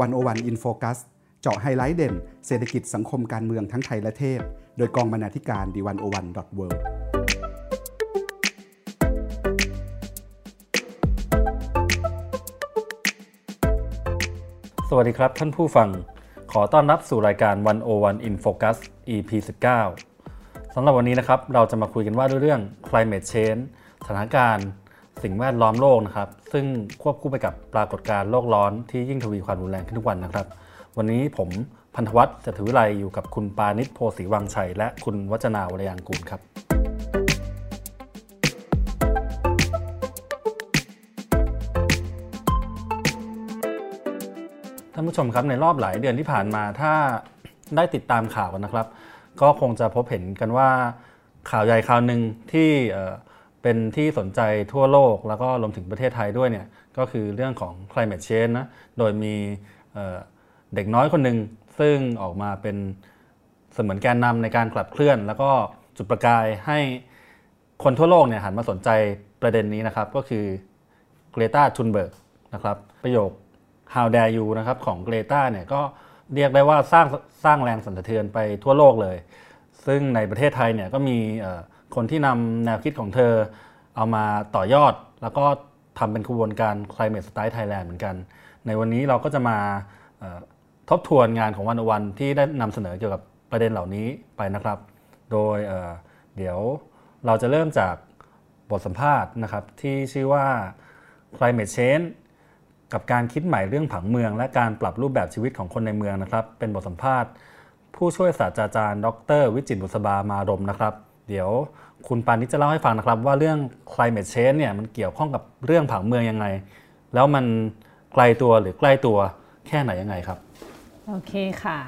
101 in Focus เจาะไฮไลท์เด่น เศรษฐกิจสังคมการเมืองทั้งไทยและเทศ โดยกองบรรณาธิการ The101.world สวัสดีครับท่านผู้ฟัง ขอต้อนรับสู่รายการ 101 in Focus EP 19สำหรับวันนี้นะครับ เราจะมาคุยกันว่าด้วยเรื่อง climate change สถานการณ์ สิ่งแวดล้อมโลกนะครับ ซึ่งควบคู่ไปกับปรากฏการณ์โลกร้อนที่ยิ่งทวีความรุนแรงขึ้นทุกวันนะครับ วันนี้ผมพันธวัฒน์จะถือวิไลอยู่กับคุณปานิชโพสีวังชัย และคุณวัจนาวรยางกูลครับ ท่านผู้ชมครับในรอบหลายเดือนที่ผ่านมาถ้าได้ติดตามข่าวนะครับ ก็คงจะพบเห็นกันว่าข่าวใหญ่ข่าวหนึ่งที่ เป็นที่สนใจทั่วโลก แล้วก็รวมถึงประเทศไทยด้วยเนี่ยก็คือเรื่องของ climate change นะโดยมีเด็กน้อยคนหนึ่งซึ่งออกมาเป็นเสมือนแกนนำในการขับเคลื่อน แล้วก็จุดประกายให้คนทั่วโลกเนี่ยหันมาสนใจประเด็นนี้นะครับ ก็คือเกรตาทุนเบิร์กนะครับประโยค How dare you นะครับของเกรตาเนี่ยก็เรียกได้ว่าสร้างสร้างแรงสั่นสะเทือนไปทั่วโลกเลย ซึ่งในประเทศไทยเนี่ยก็มี คนที่นำแนวคิดของเธอ เอามาต่อยอด แล้วก็ทำเป็นขบวนการ Climate Style Thailand เหมือนกัน ในวันนี้เราก็จะมาทบทวนงานของวันวันที่ได้นำเสนอเกี่ยวกับประเด็นเหล่านี้ไปนะครับ โดยเเดี๋ยวเราจะเริ่มจากบทสัมภาษณ์นะครับ ที่ชื่อว่า climate change กับการคิดใหม่เรื่องผังเมือง และการปรับรูปแบบชีวิตของคนในเมืองนะครับ เป็นบทสัมภาษณ์ ผู้ช่วยศาสตราจารย์ ดร วิจิตบุษบามารมนะครับ เดี๋ยวคุณปานิชจะเล่าให้ฟังนะครับ ว่าเรื่อง climate change เนี่ยมันเกี่ยวข้องกับเรื่องผังเมืองยังไง แล้วมันไกลตัวหรือใกล้ตัวแค่ไหนยังไงครับ โอเคค่ะ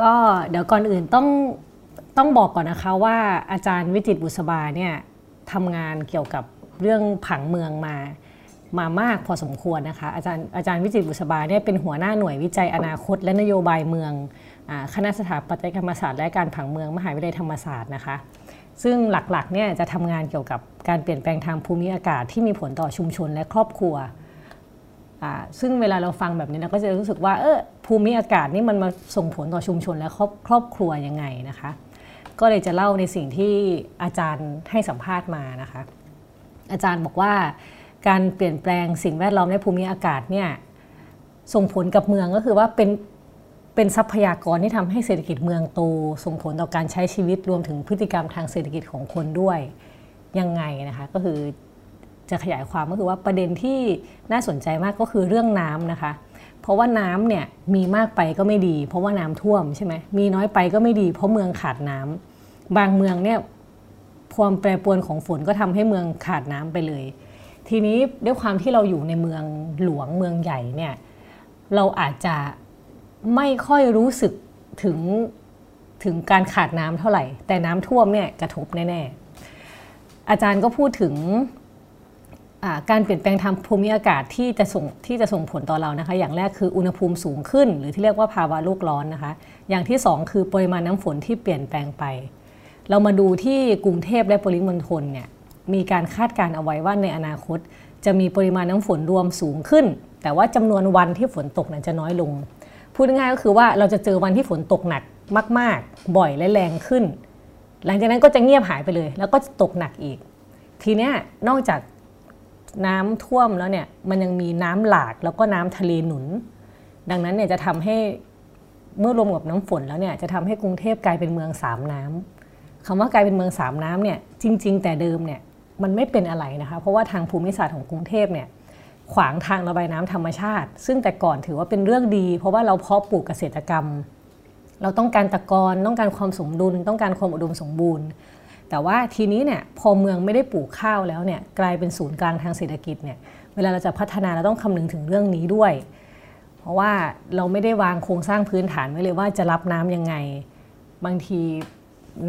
ก็เดี๋ยวก่อนอื่นต้องต้องบอกก่อนนะคะว่าอาจารย์วิจิตบุษบาเนี่ยทำงานเกี่ยวกับเรื่องผังเมืองมามามากพอสมควรนะคะ อาจารย์อาจารย์วิจิตบุษบาเนี่ยเป็นหัวหน้าหน่วยวิจัยอนาคต และนโยบายเมืองคณะสถาปัตยกรรมศาสตร์และการผังเมืองมหาวิทยาลัยธรรมศาสตร์นะคะ ซึ่งหลักๆเนี่ยจะทำงานเกี่ยวกับการเปลี่ยนแปลงทางภูมิอากาศที่มีผลต่อชุมชนและครอบครัว ซึ่งเวลาเราฟังแบบนี้เราก็จะรู้สึกว่าเออภูมิอากาศนี่มันมาส่งผลต่อชุมชนและครอบครอบครัวยังไงนะคะ ก็เลยจะเล่าในสิ่งที่อาจารย์ให้สัมภาษณ์มานะคะ อาจารย์บอกว่าการเปลี่ยนแปลงสิ่งแวดล้อมในภูมิอากาศเนี่ยส่งผลกับเมืองก็คือว่าเป็น เป็นทรัพยากรที่ทำให้เศรษฐกิจเมืองโตส่งผลต่อการใช้ชีวิตรวมถึงพฤติกรรมทางเศรษฐกิจของคนด้วยยังไงนะคะก็คือจะขยายความก็คือว่าประเด็นที่น่าสนใจมากก็คือเรื่องน้ำนะคะ เพราะว่าน้ำเนี่ยมีมากไปก็ไม่ดี เพราะว่าน้ำท่วมใช่ไหมมีน้อยไปก็ไม่ดี เพราะเมืองขาดน้ำบางเมืองเนี่ยความแปรปรวนของฝนก็ทำให้เมืองขาดน้ำไปเลย ทีนี้ด้วยความที่เราอยู่ในเมืองหลวงเมืองใหญ่เนี่ยเราอาจจะ ไม่ค่อยรู้สึกถึงถึงการขาดน้ำเท่าไหร่ แต่น้ำท่วมเนี่ยกระทบแน่ๆ อาจารย์ก็พูดถึงการเปลี่ยนแปลงทางภูมิอากาศที่จะส่งที่จะส่งผลต่อเรานะคะ อย่างแรกคืออุณหภูมิสูงขึ้น หรือที่เรียกว่าภาวะโลกร้อนนะคะ อย่างที่ 2 คือปริมาณน้ำฝนที่เปลี่ยนแปลงไป เรามาดูที่กรุงเทพและปริมณฑลเนี่ยมีการคาดการณ์เอาไว้ว่าในอนาคต จะมีปริมาณน้ำฝนรวมสูงขึ้น แต่ว่าจำนวนวันที่ฝนตกนั้นจะน้อยลง พูดง่ายก็คือว่าเราจะเจอวันที่ฝนตกหนักมาก ๆ บ่อยและแรงขึ้น หลังจากนั้นก็จะเงียบหายไปเลย แล้วก็ตกหนักอีก ทีเนี้ยนอกจากน้ำท่วมแล้วเนี่ยมันยังมีน้ำหลากแล้วก็น้ำทะเลหนุน ดังนั้นเนี่ยจะทำให้เมื่อรวมกับน้ำฝนแล้วเนี่ยจะทำให้กรุงเทพกลายเป็นเมืองสามน้ำคำว่ากลายเป็นเมืองสามน้ำเนี่ยจริง ๆ แต่เดิมเนี่ยมันไม่เป็นอะไรนะคะเพราะว่าทางภูมิศาสตร์ของกรุงเทพเนี่ย ขวางทางระบายน้ำธรรมชาติ ซึ่งแต่ก่อนถือว่าเป็นเรื่องดี เพราะว่าเราเพาะปลูกเกษตรกรรม เราต้องการตะกอนต้องการความสมดุลต้องการความอุดมสมบูรณ์ แต่ว่าทีนี้เนี่ยพอเมืองไม่ได้ปลูกข้าวแล้วเนี่ยกลายเป็นศูนย์กลางทางเศรษฐกิจเนี่ยเวลาเราจะพัฒนาเราต้องคำนึงถึงเรื่องนี้ด้วย เพราะว่าเราไม่ได้วางโครงสร้างพื้นฐานไว้เลยว่าจะรับน้ำยังไง บางที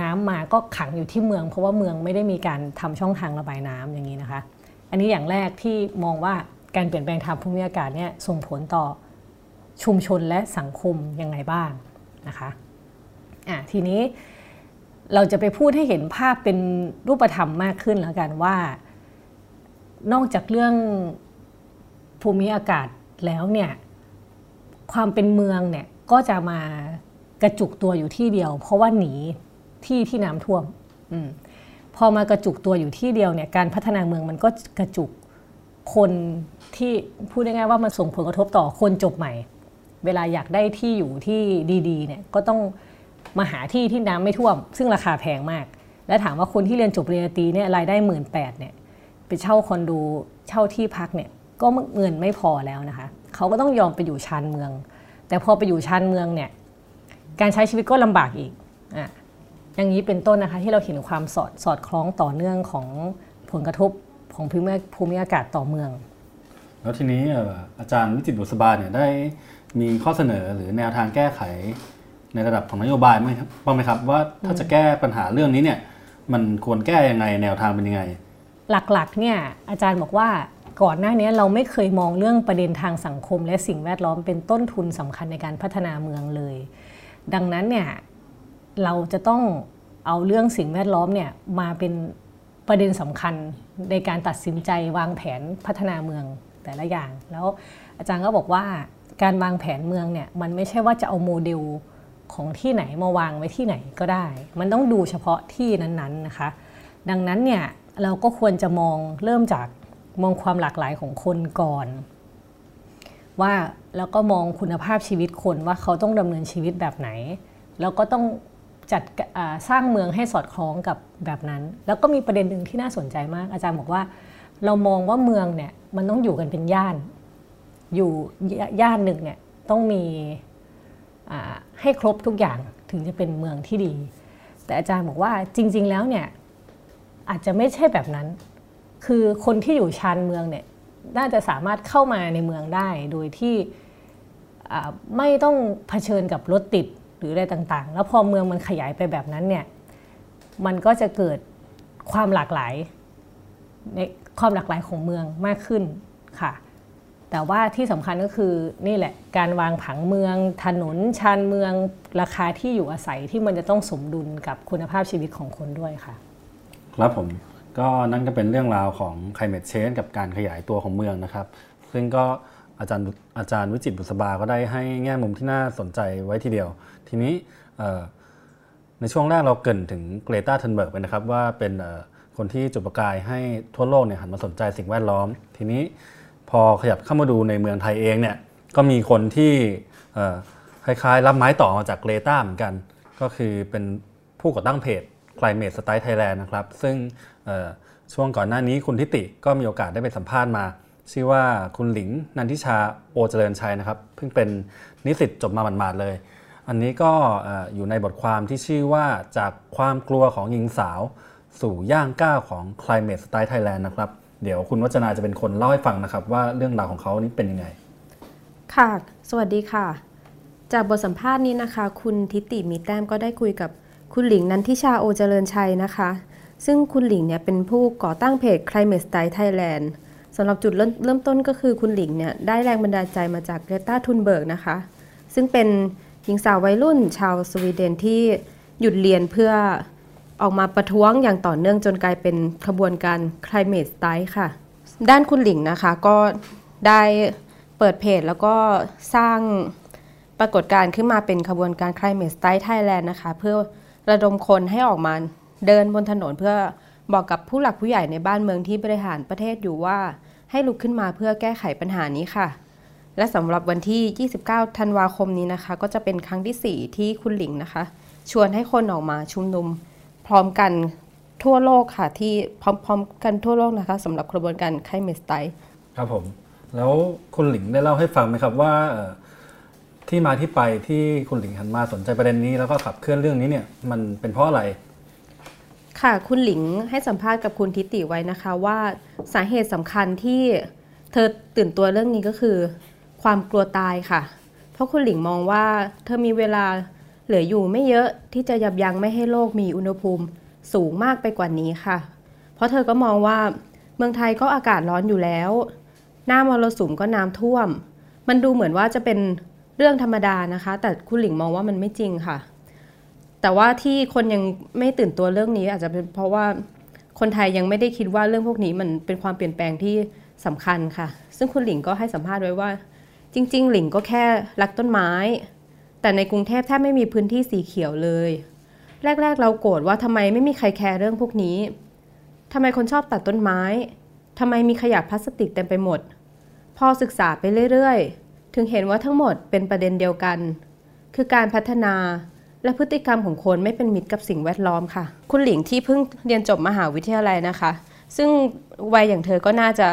น้ำมาก็ขังอยู่ที่เมือง เพราะว่าเมืองไม่ได้มีการทำช่องทางระบายน้ำอย่างนี้นะคะ อันนี้อย่างแรกที่มองว่า การเปลี่ยนแปลงทางภูมิอากาศเนี่ยส่งผลต่อชุมชนและสังคมยังไงบ้างนะคะอะทีนี้เราจะไปพูดให้เห็นภาพเป็นรูปธรรมมากขึ้นแล้วกันว่า นอกจากเรื่องภูมิอากาศแล้วเนี่ยความเป็นเมืองเนี่ยก็จะมากระจุกตัวอยู่ที่เดียว เพราะว่าหนีที่ที่น้ำท่วมอพอมากระจุกตัวอยู่ที่เดียวเนี่ยการพัฒนาเมืองมันก็กระจุก คนที่พูดง่ายๆว่ามันส่งผลกระทบต่อคนจบใหม่ เวลาอยากได้ที่อยู่ที่ดีๆเนี่ยก็ต้องมาหาที่ที่น้ำไม่ท่วม ซึ่งราคาแพงมาก และถามว่าคนที่เรียนจบปริญญาตรีเนี่ยรายได้หมื่นแปดเนี่ยไปเช่าคอนโดเช่าที่พักเนี่ยก็เงินไม่พอแล้วนะคะเขาก็ต้องยอมไปอยู่ชานเมือง แต่พอไปอยู่ชานเมืองเนี่ยการใช้ชีวิตก็ลำบากอีกอะอย่างนี้เป็นต้นนะคะที่เราเห็นความสอดสอดคล้องต่อเนื่องของผลกระทบ ของภูมิภูมิอากาศต่อเมือง แล้วทีนี้อาจารย์วิจิตบุษบาเนี่ยได้มีข้อเสนอหรือแนวทางแก้ไขในระดับของนโยบายไหมครับบ้างไหมครับว่าถ้าจะแก้ปัญหาเรื่องนี้เนี่ยมันควรแก้ยังไงแนวทางเป็นยังไง หลักๆเนี่ยอาจารย์บอกว่าก่อนหน้านี้เราไม่เคยมองเรื่องประเด็นทางสังคม และสิ่งแวดล้อมเป็นต้นทุนสำคัญในการพัฒนาเมืองเลย ดังนั้นเนี่ยเราจะต้องเอาเรื่องสิ่งแวดล้อมเนี่ยมาเป็น ประเด็นสำคัญในการตัดสินใจวางแผนพัฒนาเมืองแต่ละอย่าง แล้วอาจารย์ก็บอกว่าการวางแผนเมืองเนี่ยมันไม่ใช่ว่าจะเอาโมเดลของที่ไหนมาวางไว้ที่ไหนก็ได้ มันต้องดูเฉพาะที่นั้นๆนะคะ ดังนั้นเนี่ยเราก็ควรจะมองเริ่มจากมองความหลากหลายของคนก่อน ว่าแล้วก็มองคุณภาพชีวิตคนว่าเขาต้องดำเนินชีวิตแบบไหน แล้วก็ต้อง จัดสร้างเมืองให้สอดคล้องกับแบบนั้น แล้วก็มีประเด็นหนึ่งที่น่าสนใจมาก อาจารย์บอกว่า เรามองว่าเมืองเนี่ยมันต้องอยู่กันเป็นย่าน อยู่ย่านหนึ่งเนี่ยต้องมีให้ครบทุกอย่างถึงจะเป็นเมืองที่ดี แต่อาจารย์บอกว่าจริง ๆ แล้วเนี่ยอาจจะไม่ใช่แบบนั้น คือคนที่อยู่ชานเมืองเนี่ยน่าจะสามารถเข้ามาในเมืองได้โดยที่ไม่ต้องเผชิญกับรถติด รืออะไรต่างๆ แล้วพอเมืองมันขยายไปแบบนั้นเนี่ยมันก็จะเกิดความหลากหลายในความหลากหลายของเมืองมากขึ้นค่ะ แต่ว่าที่สำคัญก็คือนี่แหละการวางผังเมือง ถนนชานเมือง ราคาที่อยู่อาศัยที่มันจะต้องสมดุลกับคุณภาพชีวิตของคนด้วยค่ะ ครับผมก็นั่นก็เป็นเรื่องราวของ climate change กับการขยายตัวของเมืองนะครับ ซึ่งก็อาจารย์อาจารย์วิจิตบุษบาก็ได้ให้แง่มุมที่น่าสนใจไว้ทีเดียว ทีนี้ในช่วงแรกเราเกินถึงเกรตาเทนเบิร์กไปนะครับว่าเป็นคนที่จุดประกายให้ทั่วโลกเนี่ยหันมาสนใจสิ่งแวดล้อม ทีนี้พอขยับเข้ามาดูในเมืองไทยเองเนี่ยก็มีคนที่คล้ายๆ รับไม้ต่อมาจากเกรตาเหมือนกัน ก็คือเป็นผู้ก่อตั้งเพจ Climate Style Thailand นะครับ ซึ่งช่วงก่อนหน้านี้คุณทิติก็มีโอกาสได้ไปสัมภาษณ์มา ชื่อว่าคุณหลิงนันทิชาโอเจริญชัยนะครับเพิ่งเป็นนิสิตจบมาหมาดๆเลย อันนี้ก็อยู่ในบทความที่ชื่อว่าจากความกลัวของหญิงสาว สู่ย่างก้าวของ Climate Style Thailand นะครับ เดี๋ยวคุณวัจนาจะเป็นคนเล่าให้ฟังนะครับ ว่าเรื่องราวของเขานี้เป็นยังไง ค่ะ สวัสดีค่ะ จากบทสัมภาษณ์นี้นะคะ คุณทิติมีแต้มก็ได้คุยกับคุณหลิงนันทิชาโอเจริญชัยนะคะ ซึ่งคุณหลิงเนี่ยเป็นผู้ก่อตั้งเพจ Climate Style Thailand สำหรับจุดเริ่มต้นก็คือคุณหลิงเนี่ยได้แรงบันดาลใจมาจากเกรตาทุนเบิร์กนะคะ ซึ่งเป็น หญิงสาววัยรุ่นชาวสวีเดนที่หยุดเรียนเพื่อออกมาประท้วงอย่างต่อเนื่องจนกลายเป็นขบวนการ Climate Style ค่ะ ด้านคุณหลิงนะคะก็ได้เปิดเพจแล้วก็สร้างปรากฏการณ์ขึ้นมาเป็นขบวนการ Climate Style Thailand นะคะ เพื่อระดมคนให้ออกมาเดินบนถนนเพื่อบอกกับผู้หลักผู้ใหญ่ในบ้านเมืองที่บริหารประเทศอยู่ว่า ให้ลุกขึ้นมาเพื่อแก้ไขปัญหานี้ค่ะ และสำหรับวันที่ 29 ธันวาคมนี้นะคะ ก็จะเป็นครั้งที่ 4 ที่คุณหลิงนะคะ ชวนให้คนออกมาชุมนุม พร้อมกันทั่วโลกค่ะที่พร้อมๆกันทั่วโลกนะคะสำหรับกระบวนการไคเมสไตครับผม แล้วคุณหลิงได้เล่าให้ฟังไหมครับว่าที่มาที่ไปที่คุณหลิงหันมาสนใจประเด็นนี้ แล้วก็ขับเคลื่อนเรื่องนี้เนี่ยมันเป็นเพราะอะไร ค่ะคุณหลิงให้สัมภาษณ์กับคุณทิติไว้นะคะว่าสาเหตุสำคัญที่เธอตื่นตัวเรื่องนี้ก็คือ ความกลัวตายค่ะ เพราะคุณหลิงมองว่าเธอมีเวลาเหลืออยู่ไม่เยอะที่จะยับยั้งไม่ให้โลกมีอุณหภูมิสูงมากไปกว่านี้ค่ะ เพราะเธอก็มองว่าเมืองไทยก็อากาศร้อนอยู่แล้ว หน้ามรสุมก็น้ำท่วม มันดูเหมือนว่าจะเป็นเรื่องธรรมดานะคะ แต่คุณหลิงมองว่ามันไม่จริงค่ะ แต่ว่าที่คนยังไม่ตื่นตัวเรื่องนี้อาจจะเป็นเพราะว่าคนไทยยังไม่ได้คิดว่าเรื่องพวกนี้มันเป็นความเปลี่ยนแปลงที่สำคัญค่ะ ซึ่งคุณหลิงก็ให้สัมภาษณ์ไว้ว่า จริง ๆ หลิงก็แค่รักต้นไม้ แต่ในกรุงเทพแทบไม่มีพื้นที่สีเขียวเลย แรก ๆ เราโกรธว่าทำไมไม่มีใครแคร์เรื่องพวกนี้ทำไมคนชอบตัดต้นไม้ทำไมมีขยะพลาสติกเต็มไปหมด พอศึกษาไปเรื่อย ๆ ถึงเห็นว่าทั้งหมดเป็นประเด็นเดียวกัน คือการพัฒนาและพฤติกรรมของคนไม่เป็นมิตรกับสิ่งแวดล้อมค่ะ คุณหลิงที่เพิ่งเรียนจบมหาวิทยาลัยนะคะ ซึ่งวัยอย่างเธอก็น่าจะ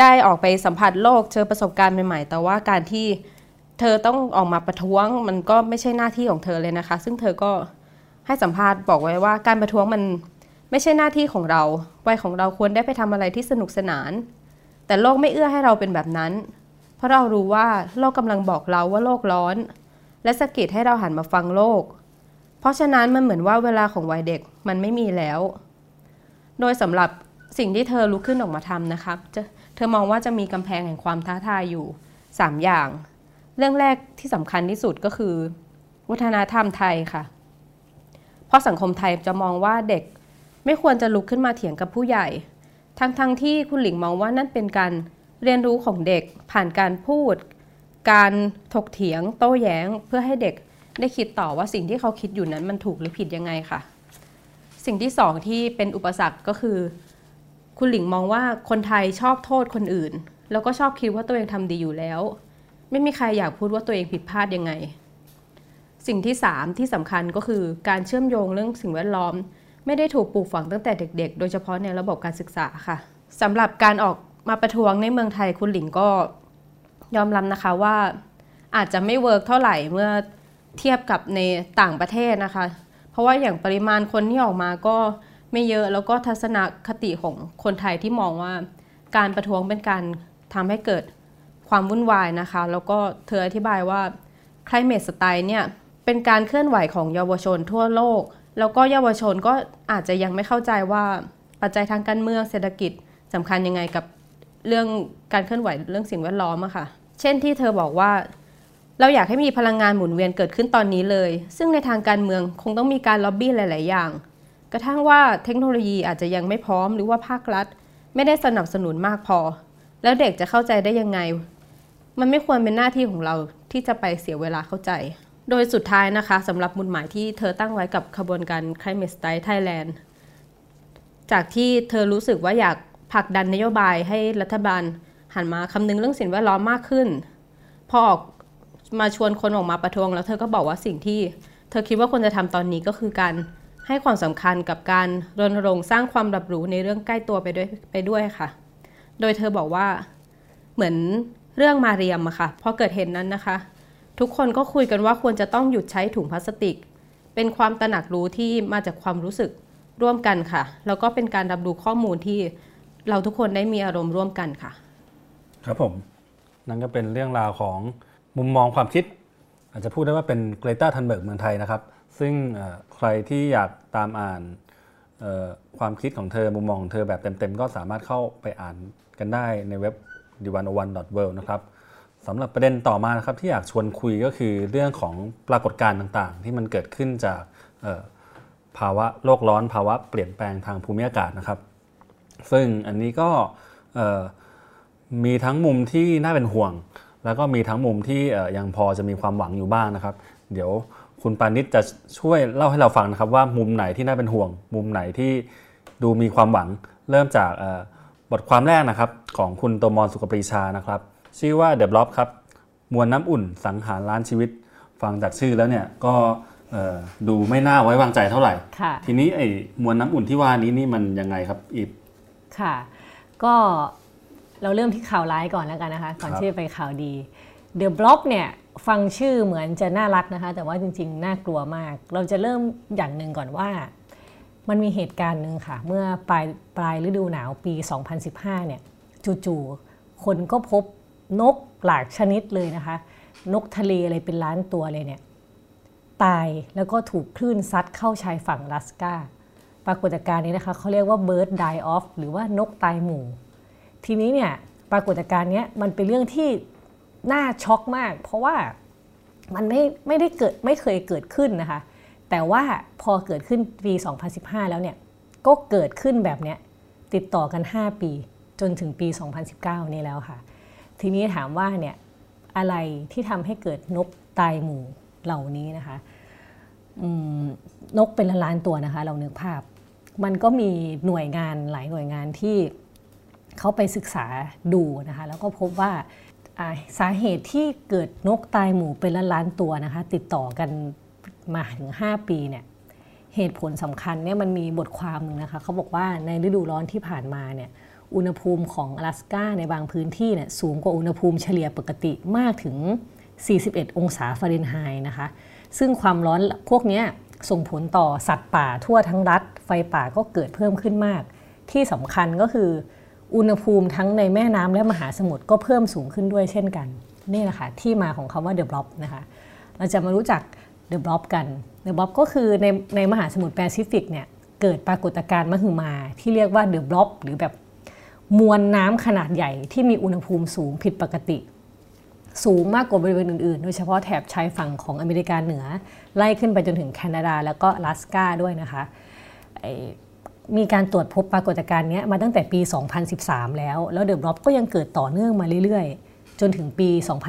ได้ออกไปสัมผัสโลกเจอประสบการณ์ใหม่ๆ แต่ว่าการที่เธอต้องออกมาประท้วงมันก็ไม่ใช่หน้าที่ของเธอเลยนะคะ ซึ่งเธอก็ให้สัมภาษณ์บอกไว้ว่าการประท้วงมันไม่ใช่หน้าที่ของเราวัยของเราควรได้ไปทำอะไรที่สนุกสนาน แต่โลกไม่เอื้อให้เราเป็นแบบนั้น เพราะเรารู้ว่าโลกกำลังบอกเราว่าโลกร้อน และสะกิดให้เราหันมาฟังโลก เพราะฉะนั้นมันเหมือนว่าเวลาของวัยเด็กมันไม่มีแล้ว โดยสำหรับ สิ่งที่เธอลุกขึ้นออกมาทำนะครับจะเธอมองว่าจะมีกำแพงแห่งความท้าทายอยู่ 3 อย่าง เรื่องแรกที่สำคัญที่สุดก็คือ วัฒนธรรมไทยค่ะ เพราะสังคมไทยจะมองว่าเด็กไม่ควรจะลุกขึ้นมาเถียงกับผู้ใหญ่ ทั้งๆทที่คุณหลิงมองว่านั่นเป็นการเรียนรู้ของเด็กผ่านการพูด การถกเถียง โต้แย้ง เพื่อให้เด็กได้คิดต่อว่าสิ่งที่เขาคิดอยู่นั้นมันถูกหรือผิดยังไงค่ะ สิ่งที่สองที่เป็นอุปสรรคก็คือ คุณหลิงมองว่าคนไทยชอบโทษคนอื่น แล้วก็ชอบคิดว่าตัวเองทำดีอยู่แล้ว ไม่มีใครอยากพูดว่าตัวเองผิดพลาดยังไง สิ่งที่สามที่สำคัญก็คือการเชื่อมโยงเรื่องสิ่งแวดล้อม ไม่ได้ถูกปลูกฝังตั้งแต่เด็ก ๆ โดยเฉพาะในระบบการศึกษาค่ะสำหรับการออกมาประท้วงในเมืองไทยคุณหลิงก็ยอมรับนะคะว่าอาจจะไม่ work เท่าไหร่เมื่อเทียบกับในต่างประเทศนะคะ เพราะว่าอย่างปริมาณคนที่ออกมาก็ ไม่เยอะแล้วก็ทัศนคติของคนไทยที่มองว่าการประท้วงเป็นการทำให้เกิดความวุ่นวายนะคะ แล้วก็เธออธิบายว่า climate strike เนี่ยเป็นการเคลื่อนไหวของเยาวชนทั่วโลก แล้วก็เยาวชนก็อาจจะยังไม่เข้าใจว่าปัจจัยทางการเมืองเศรษฐกิจสำคัญยังไงกับเรื่องการเคลื่อนไหวเรื่องสิ่งแวดล้อมอะค่ะ เช่นที่เธอบอกว่า เราอยากให้มีพลังงานหมุนเวียนเกิดขึ้นตอนนี้เลย ซึ่งในทางการเมืองคงต้องมีการล็อบบี้หลาย ๆ อย่าง กระทั่งว่าเทคโนโลยีอาจจะยังไม่พร้อมหรือว่าภาครัฐ ไม่ได้สนับสนุนมากพอ แล้วเด็กจะเข้าใจได้ยังไง มันไม่ควรเป็นหน้าที่ของเราที่จะไปเสียเวลาเข้าใจ โดยสุดท้ายนะคะสำหรับมุนหมายที่เธอตั้งไว้กับขบวนการ Climate Style Thailand จากที่เธอรู้สึกว่าอยากผลักดันนโยบายให้รัฐบาลหันมาคำนึงเรื่องสิ่งแวดล้อมมากขึ้น พอออกมาชวนคนออกมาประท้วงแล้วเธอก็บอกว่าสิ่งที่ เธอคิดว่าควรจะทำตอนนี้ก็คือการ ให้ความสำคัญกับการรณรงค์สร้างความรับรู้ในเรื่องใกล้ตัวไปด้วยไปด้วยค่ะ โดยเธอบอกว่าเหมือนเรื่องมาเรียมอะค่ะพอเกิดเหตุนนั้นนะคะ ทุกคนก็คุยกันว่าควรจะต้องหยุดใช้ถุงพลาสติก เป็นความตระหนักรู้ที่มาจากความรู้สึกร่วมกันค่ะ แล้วก็เป็นการรับรู้ข้อมูลที่เราทุกคนได้มีอารมณ์ร่วมกันค่ะ ครับผม นั่นก็เป็นเรื่องราวของมุมมองความคิด อาจจะพูดได้ว่าเป็นเกรตาทันเบิร์กเมืองไทยนะครับ ซึ่งใครที่อยากตามอ่านความคิดของเธอมุมมองของเธอแบบเต็มๆ ก็สามารถเข้าไปอ่านกันได้ในเว็บ d 1 0 1 w o r l d นะครับสำหรับประเด็นต่อมานะครับที่อยากชวนคุยก็คือเรื่องของปรากฏการณ์ต่างๆ ที่มันเกิดขึ้นจากภาวะโลกร้อนภาวะเปลี่ยนแปลงทางภูมิอากาศนะครับ ซึ่งอันนี้ก็มีทั้งมุมที่น่าเป็นห่วง แล้วก็มีทั้งมุมที่ยังพอจะมีความหวังอยู่บ้างนะครับ เดี๋ยว คุณปานิชจะช่วยเล่าให้เราฟังนะครับว่ามุมไหนที่น่าเป็นห่วง มุมไหนที่ดูมีความหวัง เริ่มจากบทความแรกนะครับของคุณโตมอนสุขปรีชานะครับ ชื่อว่า The Blob ครับมวลน้ำอุ่นสังหารล้านชีวิต ฟังจากชื่อแล้วเนี่ยก็ดูไม่น่าไว้วางใจเท่าไหร่ ทีนี้ไอ้มวลน้ำอุ่นที่ว่านี้นี่มันยังไงครับอีฟค่ะก็เราเริ่มที่ข่าวร้ายก่อนแล้วกันนะคะ ก่อนที่จะไปข่าวดี The Blob เนี่ย ฟังชื่อเหมือนจะน่ารักนะคะ แต่ว่าจริงๆ น่ากลัวมาก เราจะเริ่มอย่างหนึ่งก่อนว่า มันมีเหตุการณ์หนึ่งค่ะ เมื่อปลายปลายฤดูหนาวปี 2015 เนี่ย จู่ๆ คนก็พบนกหลากชนิดเลยนะคะ นกทะเลอะไรเป็นล้านตัวเลยเนี่ย ตายแล้วก็ถูกคลื่นซัดเข้าชายฝั่งลาสกาปรากฏการณ์นี้นะคะเขาเรียกว่า bird die off หรือว่านกตายหมู่ ทีนี้เนี่ยปรากฏการณ์นี้มันเป็นเรื่องที่ น่าช็อกมาก เพราะว่ามันไม่ไม่ได้เกิดไม่เคยเกิดขึ้นนะคะ แต่ว่าพอเกิดขึ้นปี 2015 แล้วเนี่ยก็เกิดขึ้นแบบเนี้ยติดต่อกัน 5 ปีจนถึงปี 2019 นี่แล้วค่ะ ทีนี้ถามว่าเนี่ยอะไรที่ทำให้เกิดนกตายหมู่เหล่านี้นะคะนกเป็นล้านตัวนะคะ เรานึกภาพ มันก็มีหน่วยงานหลายหน่วยงานที่เขาไปศึกษาดูนะคะ แล้วก็พบว่า สาเหตุที่เกิดนกตายหมู่เป็นล้านล้านตัวนะคะติดต่อกันมาถึง 5 ปีเนี่ยเหตุผลสำคัญเนี่ยมันมีบทความหนึ่งนะคะเขาบอกว่าในฤดูร้อนที่ผ่านมาเนี่ยอุณหภูมิของอลาสกาในบางพื้นที่เนี่ยสูงกว่าอุณหภูมิเฉลี่ยปกติมากถึง 41 องศาฟาเรนไฮต์นะคะ ซึ่งความร้อนพวกนี้ส่งผลต่อสัตว์ป่าทั่วทั้งรัฐ ไฟป่าก็เกิดเพิ่มขึ้นมาก ที่สำคัญก็คือ อุณหภูมิทั้งในแม่น้ำและมหาสมุทรก็เพิ่มสูงขึ้นด้วยเช่นกัน นี่แหละค่ะที่มาของคำว่า The Blob นะคะเราจะมารู้จัก The Blob กัน The Blob ก็คือในในมหาสมุทรแปซิฟิกเนี่ยเกิดปรากฏการณ์มหึมาที่เรียกว่า The Blob หรือแบบมวลน้ำขนาดใหญ่ที่มีอุณหภูมิสูงผิดปกติ สูงมากกว่าบริเวณอื่นๆ โดยเฉพาะแถบชายฝั่งของอเมริกาเหนือ ไล่ขึ้นไปจนถึงแคนาดาแล้วก็ลาสกาด้วยนะคะ มีการตรวจพบปรากฏการณ์นี้มาตั้งแต่ปี 2013 แล้ว แล้วเดอะบล็อบก็ยังเกิดต่อเนื่องมาเรื่อยๆ จนถึงปี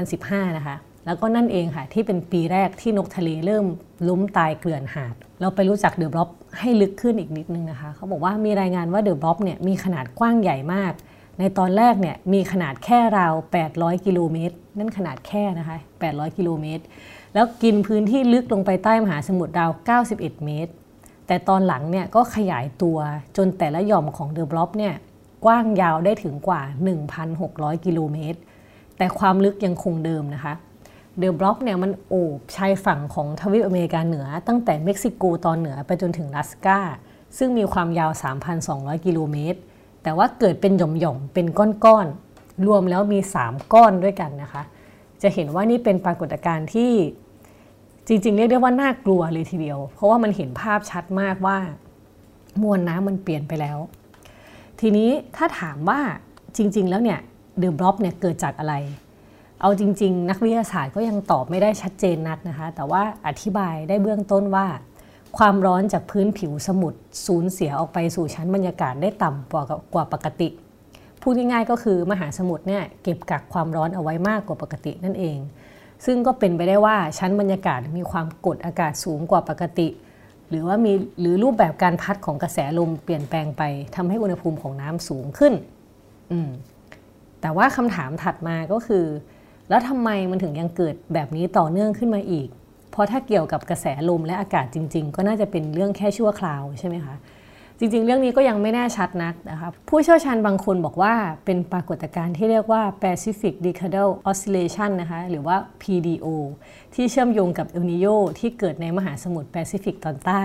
2015 นะคะ แล้วก็นั่นเองค่ะที่เป็นปีแรกที่นกทะเลเริ่มล้มตายเกลื่อนหาด เราไปรู้จักเดอะบล็อบให้ลึกขึ้นอีกนิดนึงนะคะ เขาบอกว่ามีรายงานว่าเดอะบล็อบเนี่ยมีขนาดกว้างใหญ่มาก ในตอนแรกเนี่ยมีขนาดแค่ราว 800 กิโลเมตร นั่นขนาดแค่นะคะ 800 กิโลเมตร แล้วกินพื้นที่ลึกลงไปใต้มหาสมุทรราว 91 เมตร แต่ตอนหลังเนี่ยก็ขยายตัวจนแต่ละหย่อมของ The Blob เนี่ยกว้างยาวได้ถึงกว่า 1,600 กิโลเมตร แต่ความลึกยังคงเดิมนะคะ The Blob เนี่ยมันโอบชายฝั่งของทวีปอเมริกาเหนือ ตั้งแต่เม็กซิโกตอนเหนือไปจนถึงอลาสกาซึ่งมีความยาว 3,200 กิโลเมตร แต่ว่าเกิดเป็นหย่อมๆ เป็นก้อนๆ รวมแล้วมี 3 ก้อนด้วยกันนะคะ จะเห็นว่านี่เป็นปรากฏการณ์ที่ จริง ๆ เรียกได้ว่าน่ากลัวเลยทีเดียว เพราะว่ามันเห็นภาพชัดมากว่ามวลน้ำมันเปลี่ยนไปแล้ว ทีนี้ถ้าถามว่าจริง ๆ แล้วเนี่ยเดอะบล็อบเนี่ยเกิดจากอะไร เอาจริง ๆ นักวิทยาศาสตร์ก็ยังตอบไม่ได้ชัดเจนนักนะคะ แต่ว่าอธิบายได้เบื้องต้นว่า ความร้อนจากพื้นผิวสมุทรสูญเสียออกไปสู่ชั้นบรรยากาศได้ต่ำกว่ากว่าปกติพูดง่ายๆก็คือมหาสมุทรเนี่ยเก็บกักความร้อนเอาไว้มากกว่าปกตินั่นเอง ซึ่งก็เป็นไปได้ว่าชั้นบรรยากาศมีความกดอากาศสูงกว่าปกติ หรือว่ามีหรือรูปแบบการพัดของกระแสลมเปลี่ยนแปลงไปทำให้อุณหภูมิของน้ำสูงขึ้นอืมแต่ว่าคำถามถัดมาก็คือ แล้วทำไมมันถึงยังเกิดแบบนี้ต่อเนื่องขึ้นมาอีก เพราะถ้าเกี่ยวกับกระแสลมและอากาศจริง ๆ ก็น่าจะเป็นเรื่องแค่ชั่วคราวใช่ไหมคะ จริง ๆ เรื่องนี้ก็ยังไม่แน่ชัดนักนะคะผู้เชี่ยวชาญบางคนบอกว่าเป็นปรากฏการณ์ที่เรียกว่า Pacific Decadal Oscillation นะคะหรือว่า PDO ที่เชื่อมโยงกับเอลนีโญที่เกิดในมหาสมุทรแปซิฟิกตอนใต้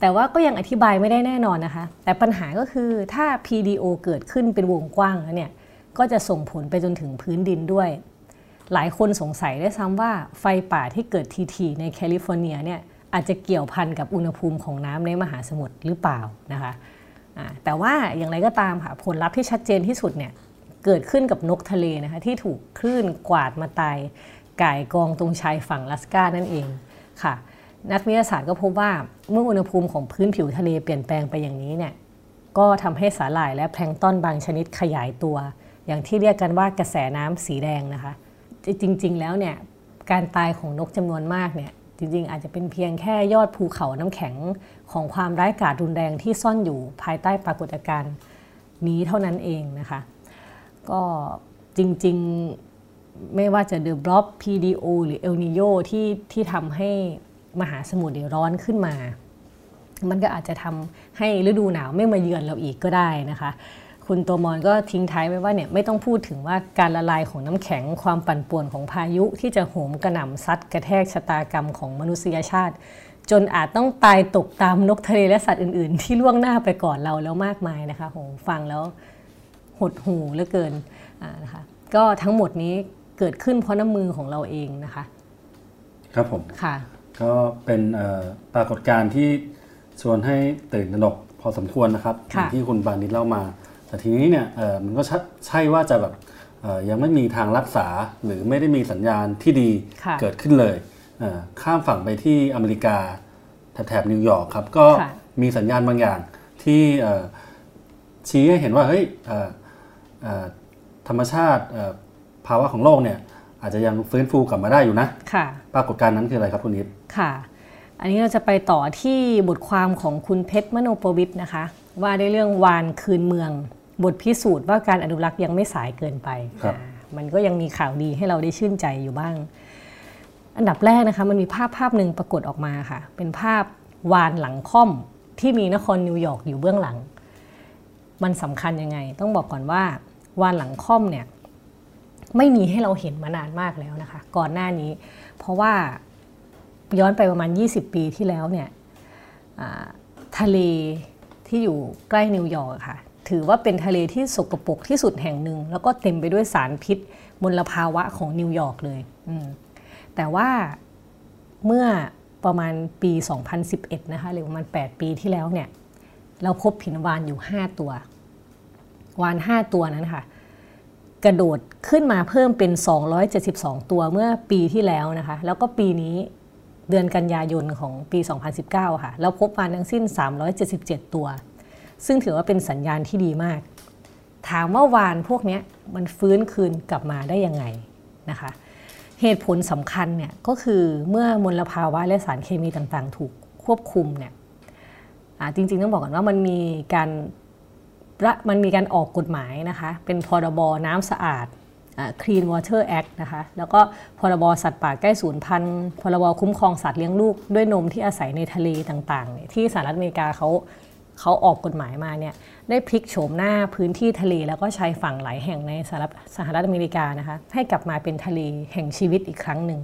แต่ว่าก็ยังอธิบายไม่ได้แน่นอนนะคะ แต่ปัญหาก็คือถ้า PDO เกิดขึ้นเป็นวงกว้างแล้วเนี่ยก็จะส่งผลไปจนถึงพื้นดินด้วย หลายคนสงสัยได้ซ้ำว่าไฟป่าที่เกิดทีๆในแคลิฟอร์เนียเนี่ย อาจจะเกี่ยวพันกับอุณหภูมิของน้ำในมหาสมุทรหรือเปล่านะคะแต่ว่าอย่างไรก็ตามค่ะผลลัพธ์ที่ชัดเจนที่สุดเนี่ยเกิดขึ้นกับนกทะเลนะคะที่ถูกคลื่นกวาดมาตายก่ายกองตรงชายฝั่งลัสกานั่นเองค่ะ นักวิทยาศาสตร์ก็พบว่าเมื่ออุณหภูมิของพื้นผิวทะเลเปลี่ยนแปลงไปอย่างนี้เนี่ยก็ทำให้สาหร่ายและแพลงต้อนบางชนิดขยายตัว อย่างที่เรียกกันว่ากระแสน้ำสีแดงนะคะ จริงๆแล้วเนี่ยการตายของนกจำนวนมากเนี่ย จริงๆ อาจจะเป็นเพียงแค่ยอดภูเขาน้ำแข็งของความร้ายกาจรุนแรงที่ซ่อนอยู่ภายใต้ปรากฏการณ์นี้เท่านั้นเองนะคะ ก็จริงๆไม่ว่าจะเดอะบล็อบ PDO หรือเอลนิโยที่ที่ทำให้มหาสมุทรร้อนขึ้นมา มันก็อาจจะทำให้ฤดูหนาวไม่มาเยือนเราอีกก็ได้นะคะ คุณโตมอนก็ทิ้งท้ายไว้ว่าเนี่ยไม่ต้องพูดถึงว่าการละลายของน้ำแข็งความปั่นป่วนของพายุที่จะโหมกระหน่ำซัดกระแทกชะตากรรมของมนุษยชาติ จนอาจต้องตายตกตามนกทะเลและสัตว์อื่น ๆ ที่ล่วงหน้าไปก่อนเราแล้วมากมายนะคะโหฟังแล้วหดหูเหลือเกินนะคะก็ทั้งหมดนี้เกิดขึ้นเพราะน้ำมือของเราเองนะคะ ครับผมค่ะก็เป็นปรากฏการณ์ที่ชวนให้ตื่นตระหนกพอสมควรนะครับที่คุณบานิดเล่ามา แต่ทีนี้เนี่ยมันก็ใช่ว่าจะแบบยังไม่มีทางรักษาหรือไม่ได้มีสัญญาณที่ดีเกิดขึ้นเลย ข้ามฝั่งไปที่อเมริกาแถบนิวยอร์กครับ ก็มีสัญญาณบางอย่างที่ชี้ให้เห็นว่าเฮ้ยธรรมชาติภาวะของโลกเนี่ยอาจจะยังฟื้นฟูกลับมาได้อยู่นะค่ะปรากฏการณ์นั้นคืออะไรครับคุณนิดค่ะ อันนี้เราจะไปต่อที่บทความของคุณเพชรมโนปวิทย์นะคะ ว่าได้เรื่องวานคืนเมือง บทพิสูจน์ว่าการอนุรักษ์ยังไม่สายเกินไปครับอ่ามันก็ยังมีข่าวดีให้เราได้ชื่นใจอยู่บ้าง อันดับแรกนะคะมันมีภาพภาพหนึ่งปรากฏออกมาค่ะ เป็นภาพวาฬหลังค่อมที่มีนครนิวยอร์กอยู่เบื้องหลัง มันสำคัญยังไง ต้องบอกก่อนว่าวาฬหลังค่อมเนี่ยไม่มีให้เราเห็นมานานมากแล้วนะคะ ก่อนหน้านี้ เพราะว่าย้อนไปประมาณ 20 ปีที่แล้วเนี่ยอ่าทะเลที่อยู่ใกล้นิวยอร์กอะค่ะ ถือว่าเป็นทะเลที่สกปรกที่สุดแห่งหนึ่ง แล้วก็เต็มไปด้วยสารพิษมลภาวะของนิวยอร์กเลยแต่ว่าเมื่อประมาณปี 2011 นะคะหรือประมาณ 8 ปีที่แล้วเนี่ย เราพบผินวานอยู่ 5 ตัว วาน 5 ตัวนั้นค่ะ กระโดดขึ้นมาเพิ่มเป็น 272 ตัวเมื่อปีที่แล้วนะคะ แล้วก็ปีนี้เดือนกันยายนของปี 2019 ค่ะ เราพบวานทั้งสิ้น 377 ตัว ซึ่งถือว่าเป็นสัญญาณที่ดีมาก ถามว่าวานพวกนี้มันฟื้นคืนกลับมาได้ยังไงนะคะเหตุผลสำคัญเนี่ยก็คือเมื่อมลภาวะและสารเคมีต่างๆ ถูกควบคุมเนี่ยจริงๆต้องบอกก่อนว่ามันมีการระมันมีการออกกฎหมายนะคะเป็นพรบน้ำสะอาดอ Clean Water Act นะคะแล้วก็พรบสัตว์ป่าใกล้สูญพันธุ์พรบคุ้มครองสัตว์เลี้ยงลูกด้วยนมที่อาศัยในทะเลต่างๆ ที่สหรัฐอเมริกาเขา เขาออกกฎหมายมาเนี่ยได้พลิกโฉมหน้าพื้นที่ทะเล แล้วก็ชายฝั่งหลายแห่งในสหรัฐอเมริกานะคะให้กลับมาเป็นทะเลแห่งชีวิตอีกครั้งหนึ่ง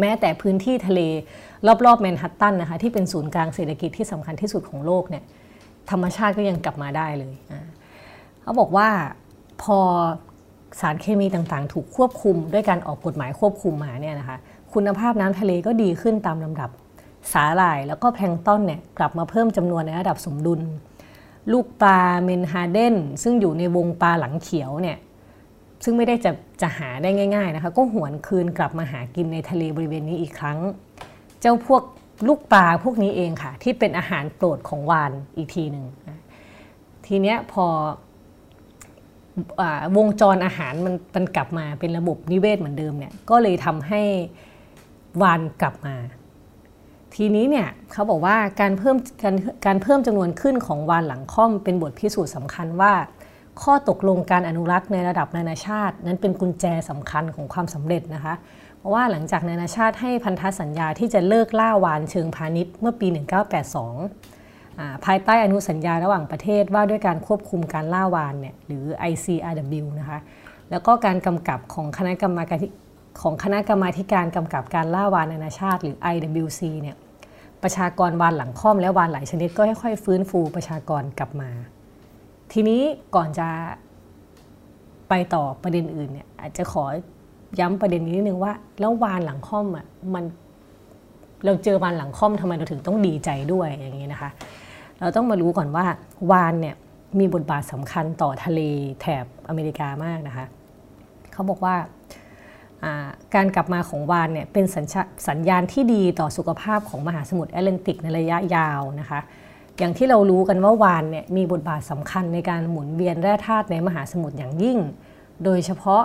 แม้แต่พื้นที่ทะเลรอบๆแมนฮัตตันนะคะที่เป็นศูนย์กลางเศรษฐกิจที่สำคัญที่สุดของโลกเนี่ยธรรมชาติก็ยังกลับมาได้เลยเขาบอกว่าพอสารเคมีต่างๆ ถูกควบคุมด้วยการออกกฎหมายควบคุมมาเนี่ยนะคะคุณภาพน้ำทะเลก็ดีขึ้นตามลำดับ สาหร่ายแล้วก็แพลงต้นเนี่ยกลับมาเพิ่มจำนวนในระดับสมดุล ลูกปลาเมนฮาเดนซึ่งอยู่ในวงปลาหลังเขียวเนี่ยซึ่งไม่ได้จะจะหาได้ง่าย ๆนะคะ ก็หวนคืนกลับมาหากินในทะเลบริเวณนี้อีกครั้ง เจ้าพวกลูกปลาพวกนี้เองค่ะ ที่เป็นอาหารโปรดของวานอีกทีหนึ่งทีเนี้ยพออวงจรอาหารมันมันกลับมาเป็นระบบนิเวศเหมือนเดิมเนี่ยก็เลยทำให้วานกลับมา ทีนี้เนี่ยเขาบอกว่าการเพิ่มการการเพิ่มจำนวนขึ้นของวานหลังค่อมเป็นบทพิสูจน์สำคัญว่า ข้อตกลงการอนุรักษ์ในระดับนานาชาติ นั้นเป็นกุญแจสำคัญของความสำเร็จนะคะ เพราะว่าหลังจากนานาชาติให้พันธสัญญาที่จะเลิกล่าวานเชิงพาณิชย์เมื่อปี 1982าภายใต้อนุสัญญาระหว่างประเทศว่าด้วยการควบคุมการล่าวานเนี่ยหรือ ICRW นะคะแล้วก็การกำกับของคณะกรรมการของคณะกรรมาธิการกำกับการล่าวานนานาชาติ หรือ IWC เนี่ย ประชากรวานหลังค่อมและวานหลายชนิดก็ค่อยๆฟื้นฟูประชากรกลับมา ทีนี้ก่อนจะไปต่อประเด็นอื่นเนี่ยอาจจะขอย้ำประเด็นนี้นิดนึงว่า แล้ววานหลังค่อมอะมันเราเจอวานหลังค่อมทำไมเราถึงต้องดีใจด้วยอย่างนี้นะคะ เราต้องมารู้ก่อนว่าวานเนี่ยมีบทบาทสำคัญต่อทะเลแถบอเมริกามากนะคะ เขาบอกว่า การกลับมาของวานเนี่ยเป็นสัญสญญาณที่ดีต่อสุขภาพของมหาสมุทรแอตแลนติกในระยะยาวนะคะอย่างที่เรารู้กันว่าวานเนี่ยมีบทบาทสำคัญในการหมุนเวียนแร่ธาตุในมหาสมุทรอย่างยิ่ง โดยเฉพาะ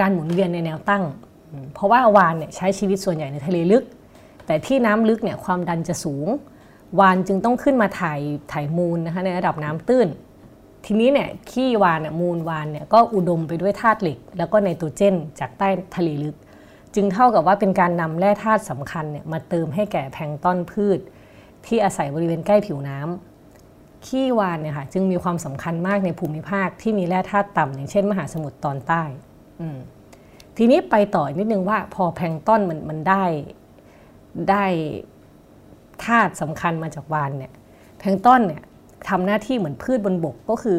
การหมุนเวียนในแนวตั้ง เพราะว่าวานเนี่ยใช้ชีวิตส่วนใหญ่ในทะเลลึก แต่ที่น้ำลึกเนี่ยความดันจะสูง วานจึงต้องขึ้นมาถ่ายถ่ายมูลนะคะในระดับน้ำตื้น ทีนี้เนี่ยขี้วานเนี่ยมูลวานเนี่ยก็อุดมไปด้วยธาตุเหล็ก แล้วก็ไนโตรเจน จากใต้ทะเลลึก จึงเท่ากับว่าเป็นการนำแร่ธาตุสำคัญเนี่ยมาเติมให้แก่แพลงต้นพืช ที่อาศัยบริเวณใกล้ผิวน้ำขี้วานเนี่ยค่ะจึงมีความสำคัญมากในภูมิภาคที่มีแร่ธาตุต่ำอย่างเช่น มหาสมุทรตอนใต้ทีนี้ไปต่อนิดนึงว่าพอแพลงต้นมันมันได้ได้ธาตุสำคัญมาจากวานเนี่ยแพลงต้นเนี่ย ทำหน้าที่เหมือนพืชบนบกก็คือ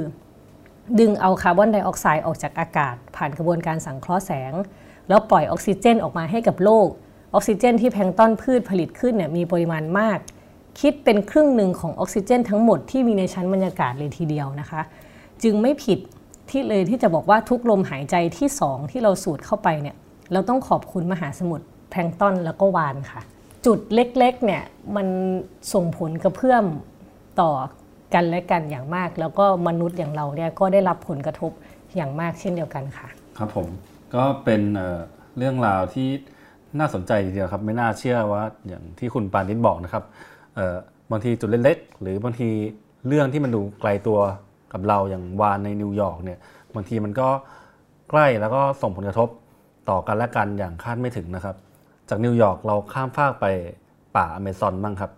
ดึงเอาคาร์บอนไดออกไซด์ออกจากอากาศ ผ่านกระบวนการสังเคราะห์แสง แล้วปล่อยออกซิเจนออกมาให้กับโลก ออกซิเจนที่แพลงต้นพืชผลิตขึ้นเนี่ยมีปริมาณมาก คิดเป็นครึ่งหนึ่งของออกซิเจน ทั้งหมดที่มีในชั้นบรรยากาศเลยทีเดียวนะคะ จึงไม่ผิดที่เลยที่จะบอกว่าทุกลมหายใจที่สองที่เราสูดเข้าไปเนี่ยเราต้องขอบคุณมหาสมุทรแพลงต้นแล้วก็วานค่ะ จุดเล็กๆเนี่ยมันส่งผลกระเพื่อมต่อ กันและกันอย่างมาก แล้วก็มนุษย์อย่างเราเนี่ยก็ได้รับผลกระทบอย่างมากเช่นเดียวกันค่ะ ครับผมก็เป็นเรื่องราวที่น่าสนใจทีเดียวครับ ไม่น่าเชื่อว่าอย่างที่คุณปานิชบอกนะครับบางทีจุดเล็กๆหรือบางทีเรื่องที่มันดูไกลตัวกับเราอย่างวาฬในนิวยอร์กเนี่ยบางทีมันก็ใกล้แล้วก็ส่งผลกระทบต่อกันและกันอย่างคาดไม่ถึงนะครับ จากนิวยอร์กเราข้ามฟากไปป่าอเมซอนบ้างครับ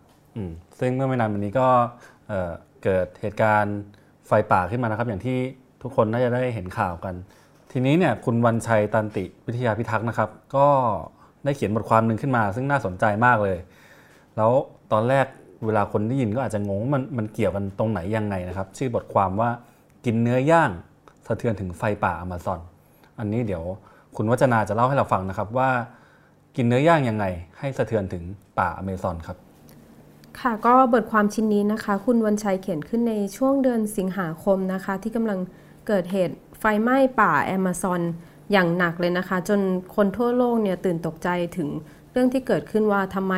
ซึ่งเมื่อไม่นานมานี้ก็ เกิดเหตุการณ์ไฟป่าขึ้นมานะครับ อย่างที่ทุกคนน่าจะได้เห็นข่าวกัน ทีนี้เนี่ยคุณวันชัยตันติวิทยาพิทักษ์นะครับ ก็ได้เขียนบทความหนึ่งขึ้นมา ซึ่งน่าสนใจมากเลย แล้วตอนแรกเวลาคนได้ยินก็อาจจะงงว่ามันมันเกี่ยวกันตรงไหนยังไงนะครับ ชื่อบทความว่ากินเนื้อย่างสะเทือนถึงไฟป่าอเมซอน อันนี้เดี๋ยวคุณวัจนาจะเล่าให้เราฟังนะครับว่า กินเนื้อย่างยังไงให้สะเทือนถึงป่าอเมซอนครับ ค่ะก็บทความชิ้นนี้นะคะ คุณวันชัยเขียนขึ้นในช่วงเดือนสิงหาคมนะคะ ที่กำลังเกิดเหตุไฟไหม้ป่าแอมะซอนอย่างหนักเลยนะคะ จนคนทั่วโลกเนี่ยตื่นตกใจถึงเรื่องที่เกิดขึ้นว่าทำไม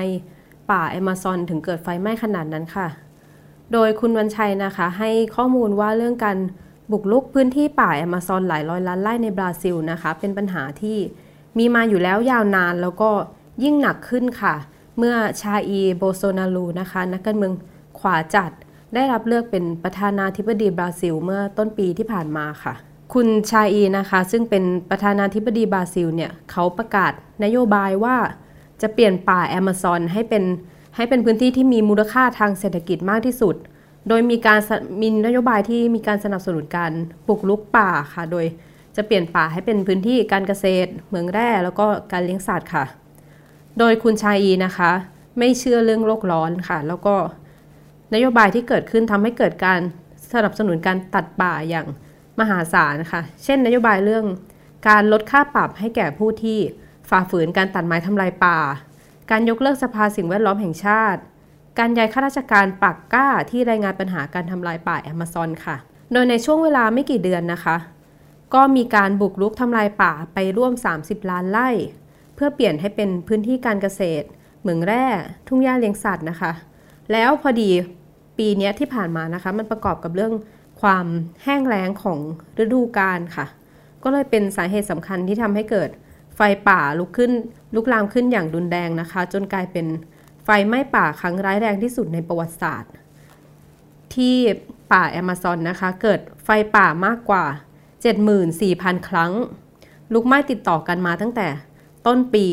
ป่าแอมะซอนถึงเกิดไฟไหม้ขนาดนั้นค่ะ โดยคุณวันชัยนะคะให้ข้อมูลว่าเรื่องการบุกรุกพื้นที่ป่าแอมะซอนหลายร้อยล้านไร่ในบราซิลนะคะ เป็นปัญหาที่มีมาอยู่แล้วยาวนานแล้วก็ยิ่งหนักขึ้นค่ะ เมื่อชาอีโบโซนารูนะคะ นักการเมืองขวาจัด ได้รับเลือกเป็นประธานาธิบดีบราซิล เมื่อต้นปีที่ผ่านมาค่ะ คุณชาอีนะคะ ซึ่งเป็นประธานาธิบดีบราซิลเนี่ยเขาประกาศนโยบายว่าจะเปลี่ยนป่าแอมะซอนให้เป็นให้เป็นพื้นที่ที่มีมูลค่าทางเศรษฐกิจมากที่สุด โดยมีการมีนโยบายที่มีการสนับสนุนการปลูกลุกป่าค่ะ โดยจะเปลี่ยนป่าให้เป็นพื้นที่การเกษตรเหมืองแร่แล้วก็การเลี้ยงสัตว์ค่ะ โดยคุณชายีนะคะ ไม่เชื่อเรื่องโลกร้อนค่ะ แล้วก็นโยบายที่เกิดขึ้นทำให้เกิดการสนับสนุนการตัดป่าอย่างมหาศาลค่ะ เช่นนโยบายเรื่องการลดค่าปรับให้แก่ผู้ที่ฝ่าฝืนการตัดไม้ทำลายป่า การยกเลิกสภาสิ่งแวดล้อมแห่งชาติ การย้ายข้าราชการปักก้าที่รายงานปัญหาการทำลายป่าแอมะซอนค่ะ โดยในช่วงเวลาไม่กี่เดือนนะคะ ก็มีการบุกรุกทำลายป่าไปร่วม 30 ล้านไร่ พื่อเปลี่ยนให้เป็นพื้นที่การเกษตร เหมืองแร่ ทุ่งหญ้าเลี้ยงสัตว์นะคะ แล้วพอดีปีนี้ที่ผ่านมานะคะ มันประกอบกับเรื่องความแห้งแล้งของฤดูกาลค่ะ ก็เลยเป็นสาเหตุสำคัญที่ทำให้เกิดไฟป่าลุกขึ้นลุกลามขึ้นอย่างรุนแรงนะคะ จนกลายเป็นไฟไหม้ป่าครั้งร้ายแรงที่สุดในประวัติศาสตร์ ที่ป่าแอมะซอนนะคะ เกิดไฟป่ามากกว่า 74,000 ครั้ง ลุกไหม้ติดต่อกันมาตั้งแต่ ต้นปี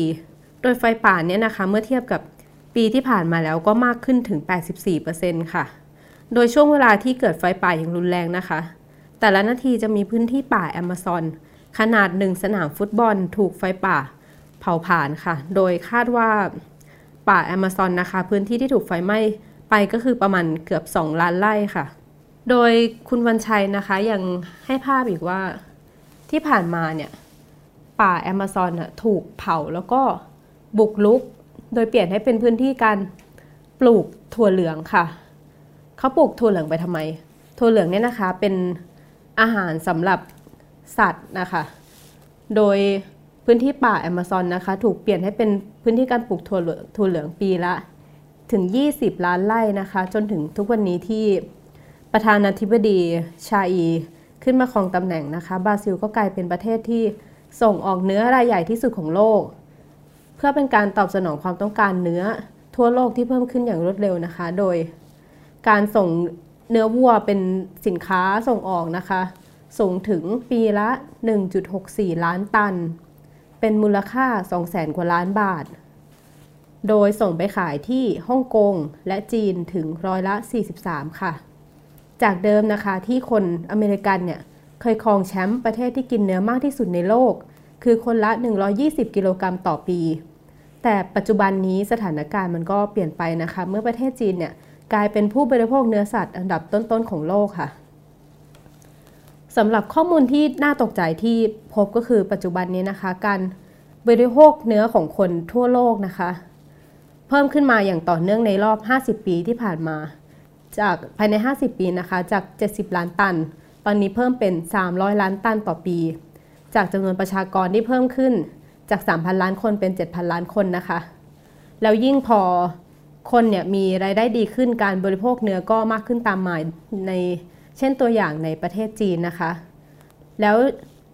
โดยไฟป่าเนี่ยนะคะเมื่อเทียบกับปีที่ผ่านมาแล้วก็มากขึ้นถึง 84%ค่ะ โดยช่วงเวลาที่เกิดไฟป่าอย่างรุนแรงนะคะ แต่ละนาทีจะมีพื้นที่ป่าแอมะซอนขนาดหนึ่งสนามฟุตบอลถูกไฟป่าเผาผลาญค่ะ โดยคาดว่าป่าแอมะซอนนะคะ พื้นที่ที่ถูกไฟไหม้ไปก็คือประมาณเกือบ 2 ล้านไร่ค่ะ โดยคุณวันชัยนะคะยังให้ภาพอีกว่าที่ผ่านมาเนี่ย ป่าแอมะซอนถูกเผาแล้วก็บุกรุก โดยเปลี่ยนให้เป็นพื้นที่การปลูกถั่วเหลืองค่ะ เขาปลูกถั่วเหลืองไปทำไม ถั่วเหลืองเนี่ยนะคะเป็นอาหารสำหรับสัตว์นะคะ โดยพื้นที่ป่าแอมะซอนนะคะ ถูกเปลี่ยนให้เป็นพื้นที่การปลูกถั่วเหลืองถั่วเหลืองปีละถึง 20 ล้านไร่นะคะ จนถึงทุกวันนี้ที่ประธานาธิบดีชาอี ขึ้นมาครองตำแหน่งนะคะ บราซิลก็กลายเป็นประเทศที่ ส่งออกเนื้อรายใหญ่ที่สุดของโลก เพื่อเป็นการตอบสนองความต้องการเนื้อทั่วโลกที่เพิ่มขึ้นอย่างรวดเร็วนะคะ โดยการส่งเนื้อวัวเป็นสินค้าส่งออกนะคะ สูงถึงปีละ 1.64 ล้านตัน เป็นมูลค่า 200,000 กว่าล้านบาท โดยส่งไปขายที่ฮ่องกงและจีนถึงร้อยละ 43 ค่ะ จากเดิมนะคะที่คนอเมริกันเนี่ย เคยครองแชมป์ประเทศที่กินเนื้อมากที่สุดในโลก คือคนละ 120 กิโลกรัมต่อปี แต่ปัจจุบันนี้สถานการณ์มันก็เปลี่ยนไปนะคะ เมื่อประเทศจีนเนี่ยกลายเป็นผู้บริโภคเนื้อสัตว์อันดับต้นๆของโลกค่ะสำหรับข้อมูลที่น่าตกใจที่พบก็คือปัจจุบันนี้นะคะ การบริโภคเนื้อของคนทั่วโลกนะคะ เพิ่มขึ้นมาอย่างต่อเนื่องในรอบ 50 ปีที่ผ่านมา จากภายใน 50 ปีนะคะ จาก 70 ล้านตัน ตอนนี้เพิ่มเป็น 300 ล้านตันต่อปี จากจำนวนประชากรที่เพิ่มขึ้นจาก 3,000 ล้านคนเป็น 7,000 ล้านคนนะคะ แล้วยิ่งพอคนเนี่ยมีรายได้ดีขึ้นการบริโภคเนื้อก็มากขึ้นตามมาในเช่นตัวอย่างในประเทศจีนนะคะ แล้ว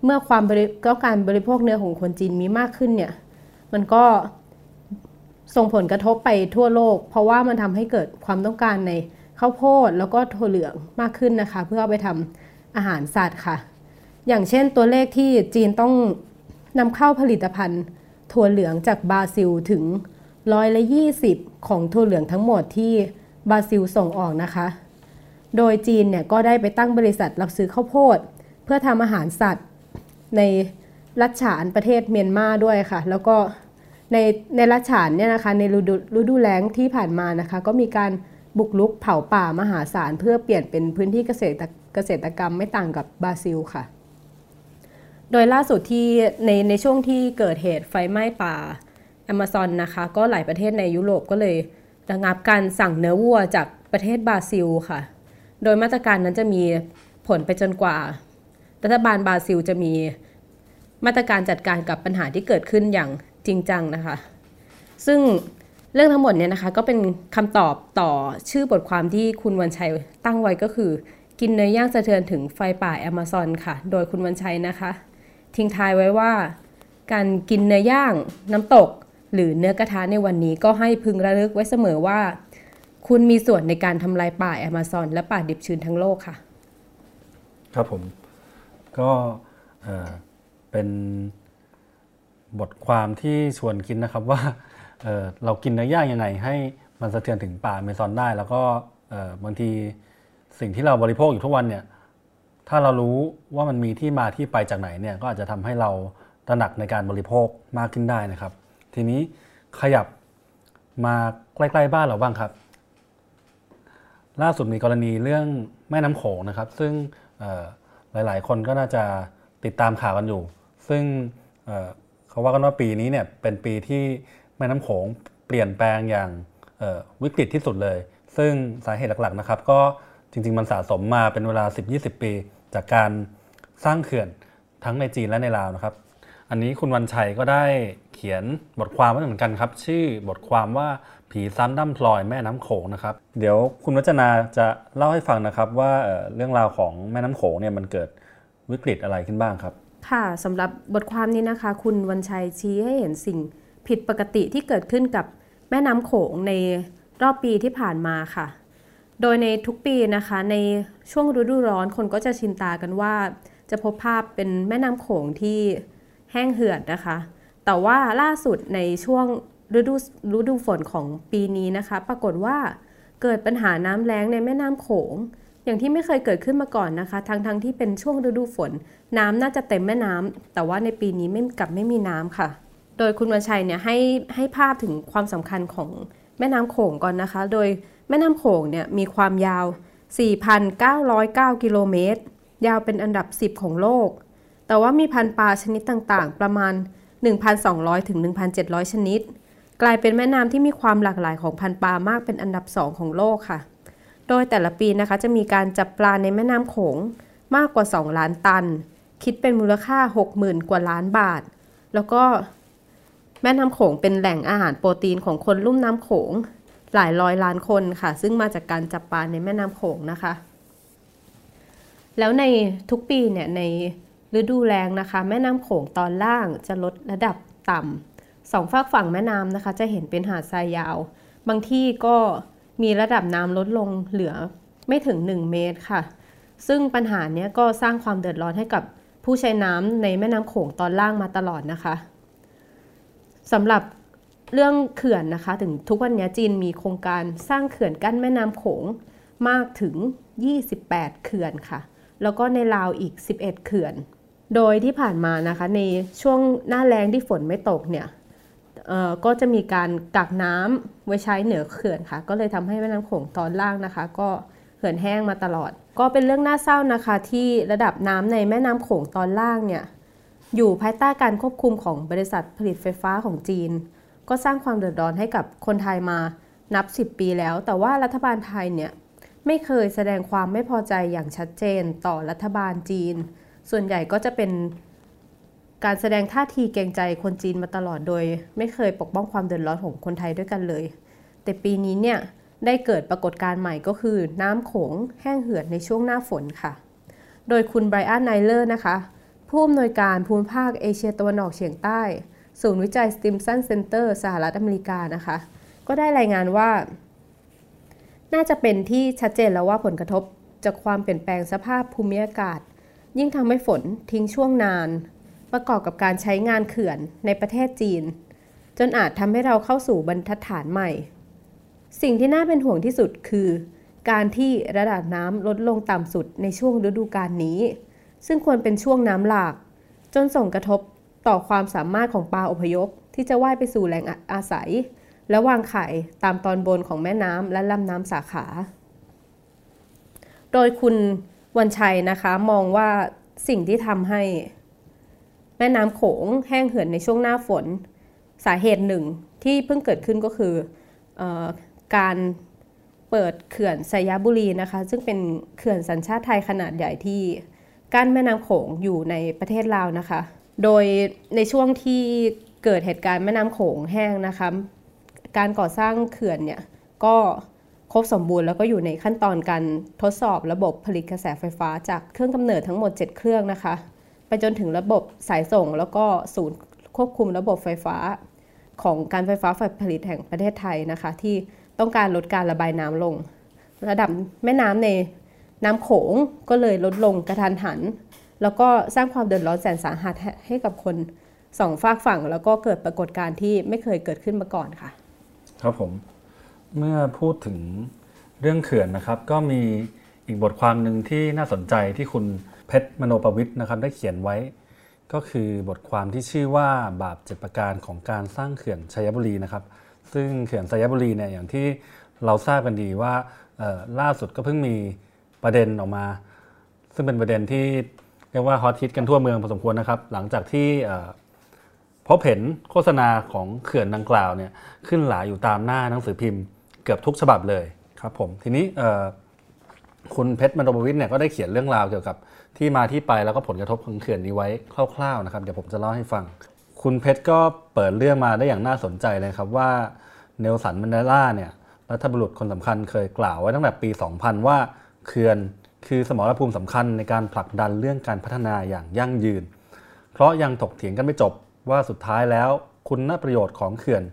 เมื่อความบริก็การบริโภคเนื้อของคนจีนมีมากขึ้นเนี่ยมันก็ส่งผลกระทบไปทั่วโลก เพราะว่ามันทำให้เกิดความต้องการในข้าวโพดแล้วก็ถั่วเหลืองมากขึ้นนะคะ เพื่อเอาไปทำ อาหารสัตว์ค่ะ อย่างเช่นตัวเลขที่จีนต้องนำเข้าผลิตภัณฑ์ ถั่วเหลืองจากบราซิลถึงร้อยละ20ของถั่วเหลืองทั้งหมดที่บราซิลส่งออกนะคะ โดยจีนเนี่ยก็ได้ไปตั้งบริษัทรับซื้อข้าวโพด เพื่อทำอาหารสัตว์ในรัฐฉานประเทศเมียนมาด้วยค่ะ แล้วก็ในในรัฐฉานเนี่ยนะคะในฤดูฤดูแล้งที่ผ่านมานะคะ ก็มีการบุกรุกเผาป่ามหาศาลเพื่อเปลี่ยนเป็นพื้นที่เกษตร เกษตรกรรมไม่ต่างกับบราซิลค่ะ โดยล่าสุดที่ในในช่วงที่เกิดเหตุไฟไหม้ป่า a ม a z o n นะคะ ก็หลายประเทศในยุโรปก็เลยระงับการสั่งเนื้อวัวจากประเทศบราซิลค่ะ โดยมาตรการนั้นจะมีผลไปจนกว่า รัฐบาลบราซิลจะมีมาตรการจัดการกับปัญหาที่เกิดขึ้นอย่างจริงจังนะคะ ซึ่งเรื่องทั้งหมดเนี่ยนะคะก็เป็นคำตอบต่อชื่อบทความที่คุณวันชัยตั้งไว้ก็คือ กินเนื้อย่างสะเทือนถึงไฟป่าแอมะซอนค่ะ โดยคุณวันชัยนะคะ ทิ้งท้ายไว้ว่า การกินเนื้อย่างน้ำตก หรือเนื้อกระทะในวันนี้ก็ให้พึงระลึกไว้เสมอว่า คุณมีส่วนในการทำลายป่าแอมะซอนและป่าดิบชื้นทั้งโลกค่ะ ครับผมก็เป็นบทความที่ชวนคิดนะครับว่าเเรากินเนื้อย่างยังไงให้มันสะเทือนถึงป่าอเมซอนได้ แล้วก็บางที สิ่งที่เราบริโภคอยู่ทุกวันเนี่ยถ้าเรารู้ว่ามันมีที่มาที่ไปจากไหนเนี่ยก็อาจจะทำให้เราตระหนักในการบริโภคมากขึ้นได้นะครับ ทีนี้ขยับมาใกล้ ๆ บ้านเราบ้างครับ ล่าสุดมีกรณีเรื่องแม่น้ำโขงนะครับ ซึ่งหลายๆ คนก็น่าจะติดตามข่าวกันอยู่ ซึ่งเเขาว่ากันว่าปีนี้เนี่ยเป็นปีที่แม่น้ำโขงเปลี่ยนแปลงอย่างวิกฤตที่สุดเลย ซึ่งสาเหตุหลักๆนะครับ ก็ จริง ๆ มันสะสมมาเป็นเวลา 10-20 ปี จากการสร้างเขื่อนทั้งในจีนและในลาวนะครับ อันนี้คุณวันชัยก็ได้เขียนบทความไว้เหมือนกันครับ ชื่อบทความว่าผีซ้ำด้ำพลอยแม่น้ำโขงนะครับ เดี๋ยวคุณวัจนาจะเล่าให้ฟังนะครับว่าเอ่อเรื่องราวของแม่น้ำโขงเนี่ยมันเกิดวิกฤตอะไรขึ้นบ้างครับ ค่ะสำหรับบทความนี้นะคะ คุณวันชัยชี้ให้เห็นสิ่งผิดปกติที่เกิดขึ้นกับแม่น้ำโขงในรอบปีที่ผ่านมาค่ะ โดยในทุกปีนะคะในช่วงฤดูร้อนคนก็จะชินตากันว่า จะพบภาพเป็นแม่น้ำโขงที่แห้งเหือดนะคะ แต่ว่าล่าสุดในช่วงฤดูฤดูฝนของปีนี้นะคะ ปรากฏว่าเกิดปัญหาน้ำแล้งในแม่น้ำโขง อย่างที่ไม่เคยเกิดขึ้นมาก่อนนะคะ ทั้งทั้งที่เป็นช่วงฤดูฝน น้ำน่าจะเต็มแม่น้ำแต่ว่าในปีนี้ไม่กลับไม่มีน้ำค่ะ โดยคุณวันชัยเนี่ยให้ให้ภาพถึงความสำคัญของแม่น้ำโขงก่อนนะคะ โดย แม่น้ำโขงเนี่ยมีความยาว 4,909 กิโลเมตร ยาวเป็นอันดับ 10 ของโลก แต่ว่ามีพันธุ์ปลาชนิดต่างๆ ประมาณ 1,200 ถึง 1,700 ชนิด กลายเป็นแม่น้ำที่มีความหลากหลายของพันธุ์ปลามากเป็นอันดับ 2 ของโลกค่ะ โดยแต่ละปีนะคะจะมีการจับปลาในแม่น้ำโขงมากกว่า 2 ล้านตัน คิดเป็นมูลค่า 60,000 กว่าล้านบาท แล้วก็แม่น้ำโขงเป็นแหล่งอาหารโปรตีนของคนลุ่มน้ำโขง หลายร้อยล้านคนค่ะ ซึ่งมาจากการจับปลาในแม่น้ำโขงนะคะ แล้วในทุกปีเนี่ยในฤดูแล้งนะคะ แม่น้ำโขงตอนล่างจะลดระดับต่ำสองฝากฝั่งแม่น้ำนะคะ จะเห็นเป็นหาดทรายยาว บางที่ก็มีระดับน้ำลดลงเหลือไม่ถึง 1 เมตรค่ะ ซึ่งปัญหาเนี้ยก็สร้างความเดือดร้อนให้กับผู้ใช้น้ำในแม่น้ำโขงตอนล่างมาตลอดนะคะสำหรับ เรื่องเขื่อนนะคะ ถึงทุกวันนี้จีนมีโครงการสร้างเขื่อนกั้นแม่น้ำโขงมากถึง 28 เขื่อนค่ะ แล้วก็ในลาวอีก 11 เขื่อน โดยที่ผ่านมานะคะในช่วงหน้าแล้งที่ฝนไม่ตกเนี่ยก็จะมีการกักน้ำไว้ใช้เหนือเขื่อนค่ะ ก็เลยทำให้แม่น้ำโขงตอนล่างนะคะ ก็เขื่อนแห้งมาตลอด ก็เป็นเรื่องน่าเศร้านะคะที่ระดับน้ำในแม่น้ำโขงตอนล่างเนี่ยอยู่ภายใต้การควบคุมของบริษัทผลิตไฟฟ้าของจีน ก็สร้างความเดือดร้อนให้กับคนไทยมานับ 10 ปีแล้ว แต่ว่ารัฐบาลไทยเนี่ยไม่เคยแสดงความไม่พอใจอย่างชัดเจนต่อรัฐบาลจีน ส่วนใหญ่ก็จะเป็นการแสดงท่าทีเกรงใจคนจีนมาตลอดโดย ไม่เคยปกป้องความเดือดร้อนของคนไทยด้วยกันเลย แต่ปีนี้เนี่ยได้เกิดปรากฏการณ์ใหม่ก็คือน้ำโขงแห้งเหือดในช่วงหน้าฝนค่ะ โดยคุณ Brian Eyler นะคะ ผู้อำนวยการภูมิภาคเอเชียตะวันออกเฉียงใต้ ศูนย์วิจัย Stimson Center สหรัฐอเมริกานะคะ ก็ได้รายงานว่า น่าจะเป็นที่ชัดเจนแล้วว่าผลกระทบจากความเปลี่ยนแปลงสภาพภูมิอากาศ ยิ่งทำให้ฝนทิ้งช่วงนาน ประกอบกับการใช้งานเขื่อนในประเทศจีน จนอาจทำให้เราเข้าสู่บรรทัดฐานใหม่ สิ่งที่น่าเป็นห่วงที่สุดคือ การที่ระดับน้ำลดลงต่ำสุดในช่วงฤดูกาลนี้ ซึ่งควรเป็นช่วงน้ำหลาก จนส่งกระทบ ต่อความสามารถของปลาอพยพ ที่จะว่ายไปสู่แหล่งอาศัย และวางไข่ตามตอนบนของแม่น้ำและลำน้ำสาขา โดยคุณวันชัยนะคะมองว่าสิ่งที่ทำให้ แม่น้ำโขงแห้งเหือดในช่วงหน้าฝน สาเหตุหนึ่งที่เพิ่งเกิดขึ้นก็คือออการเปิดเขื่อนสยบุรีนะคะ ซึ่งเป็นเขื่อนสัญชาติไทยขนาดใหญ่ที่กั้นแม่น้ำโขงอยู่ในประเทศลาวนะคะ โดยในช่วงที่เกิดเหตุการณ์แม่น้ำโขงแห้งนะคะการก่อสร้างเขื่อนเนี่ยก็ครบสมบูรณ์แล้วก็อยู่ในขั้นตอนการทดสอบระบบผลิตกระแสไฟฟ้าจากเครื่องกำเนิดทั้งหมด 7 เครื่องนะคะ ไปจนถึงระบบสายส่งแล้วก็ศูนย์ควบคุมระบบไฟฟ้าของการไฟฟ้าฝ่ายผลิตแห่งประเทศไทยนะคะ ที่ต้องการลดการระบายน้ำลง ระดับแม่น้ำในน้ำโขงก็เลยลดลงกระทันหัน แล้วก็สร้างความเดือดร้อนแสนสาหัสให้กับคนสองฝากฝั่ง แล้วก็เกิดปรากฏการณ์ที่ไม่เคยเกิดขึ้นมาก่อนค่ะ ครับผม เมื่อพูดถึงเรื่องเขื่อนนะครับ ก็มีอีกบทความหนึ่งที่น่าสนใจที่คุณเพชรมโนประวิทย์นะครับ ได้เขียนไว้ ก็คือบทความที่ชื่อว่าบาปเจ็ดประการของการสร้างเขื่อนชัยบุรีนะครับ ซึ่งเขื่อนชัยบุรีเนี่ยอย่างที่เราทราบกันดีว่าล่าสุดก็เพิ่งมีประเด็นออกมา ซึ่งเป็นประเด็นที่ รียกว่าฮอตฮิตกันทั่วเมืองพอสมควรนะครับ หลังจากที่พบเห็นโฆษณาของเขื่อนดังกล่าวเนี่ยขึ้นหลายอยู่ตามหน้าหนังสือพิมพ์เกือบทุกฉบับเลยครับผมทีนี้คุณเพชรมโนบวิทย์เนี่ยก็ได้เขียนเรื่องราวเกี่ยวกับที่มาที่ไปแล้วก็ผลกระทบของเขื่อนนี้ไว้คร่าวๆนะครับเดี๋ยวผมจะเล่าให้ฟัง คุณเพชรก็เปิดเรื่องมาได้อย่างน่าสนใจเลยครับว่าเนลสันมันเดล่าเนี่ยรัฐบุรุษคนสำคัญเคยกล่าวไว้ตั้งแต่ปี 2000 ว่าเขื่อน คือสมรภูมิสำคัญในการผลักดันเรื่องการพัฒนาอย่างยั่งยืน เพราะยังถกเถียงกันไม่จบว่าสุดท้ายแล้วคุณประโยชน์ของเขื่อน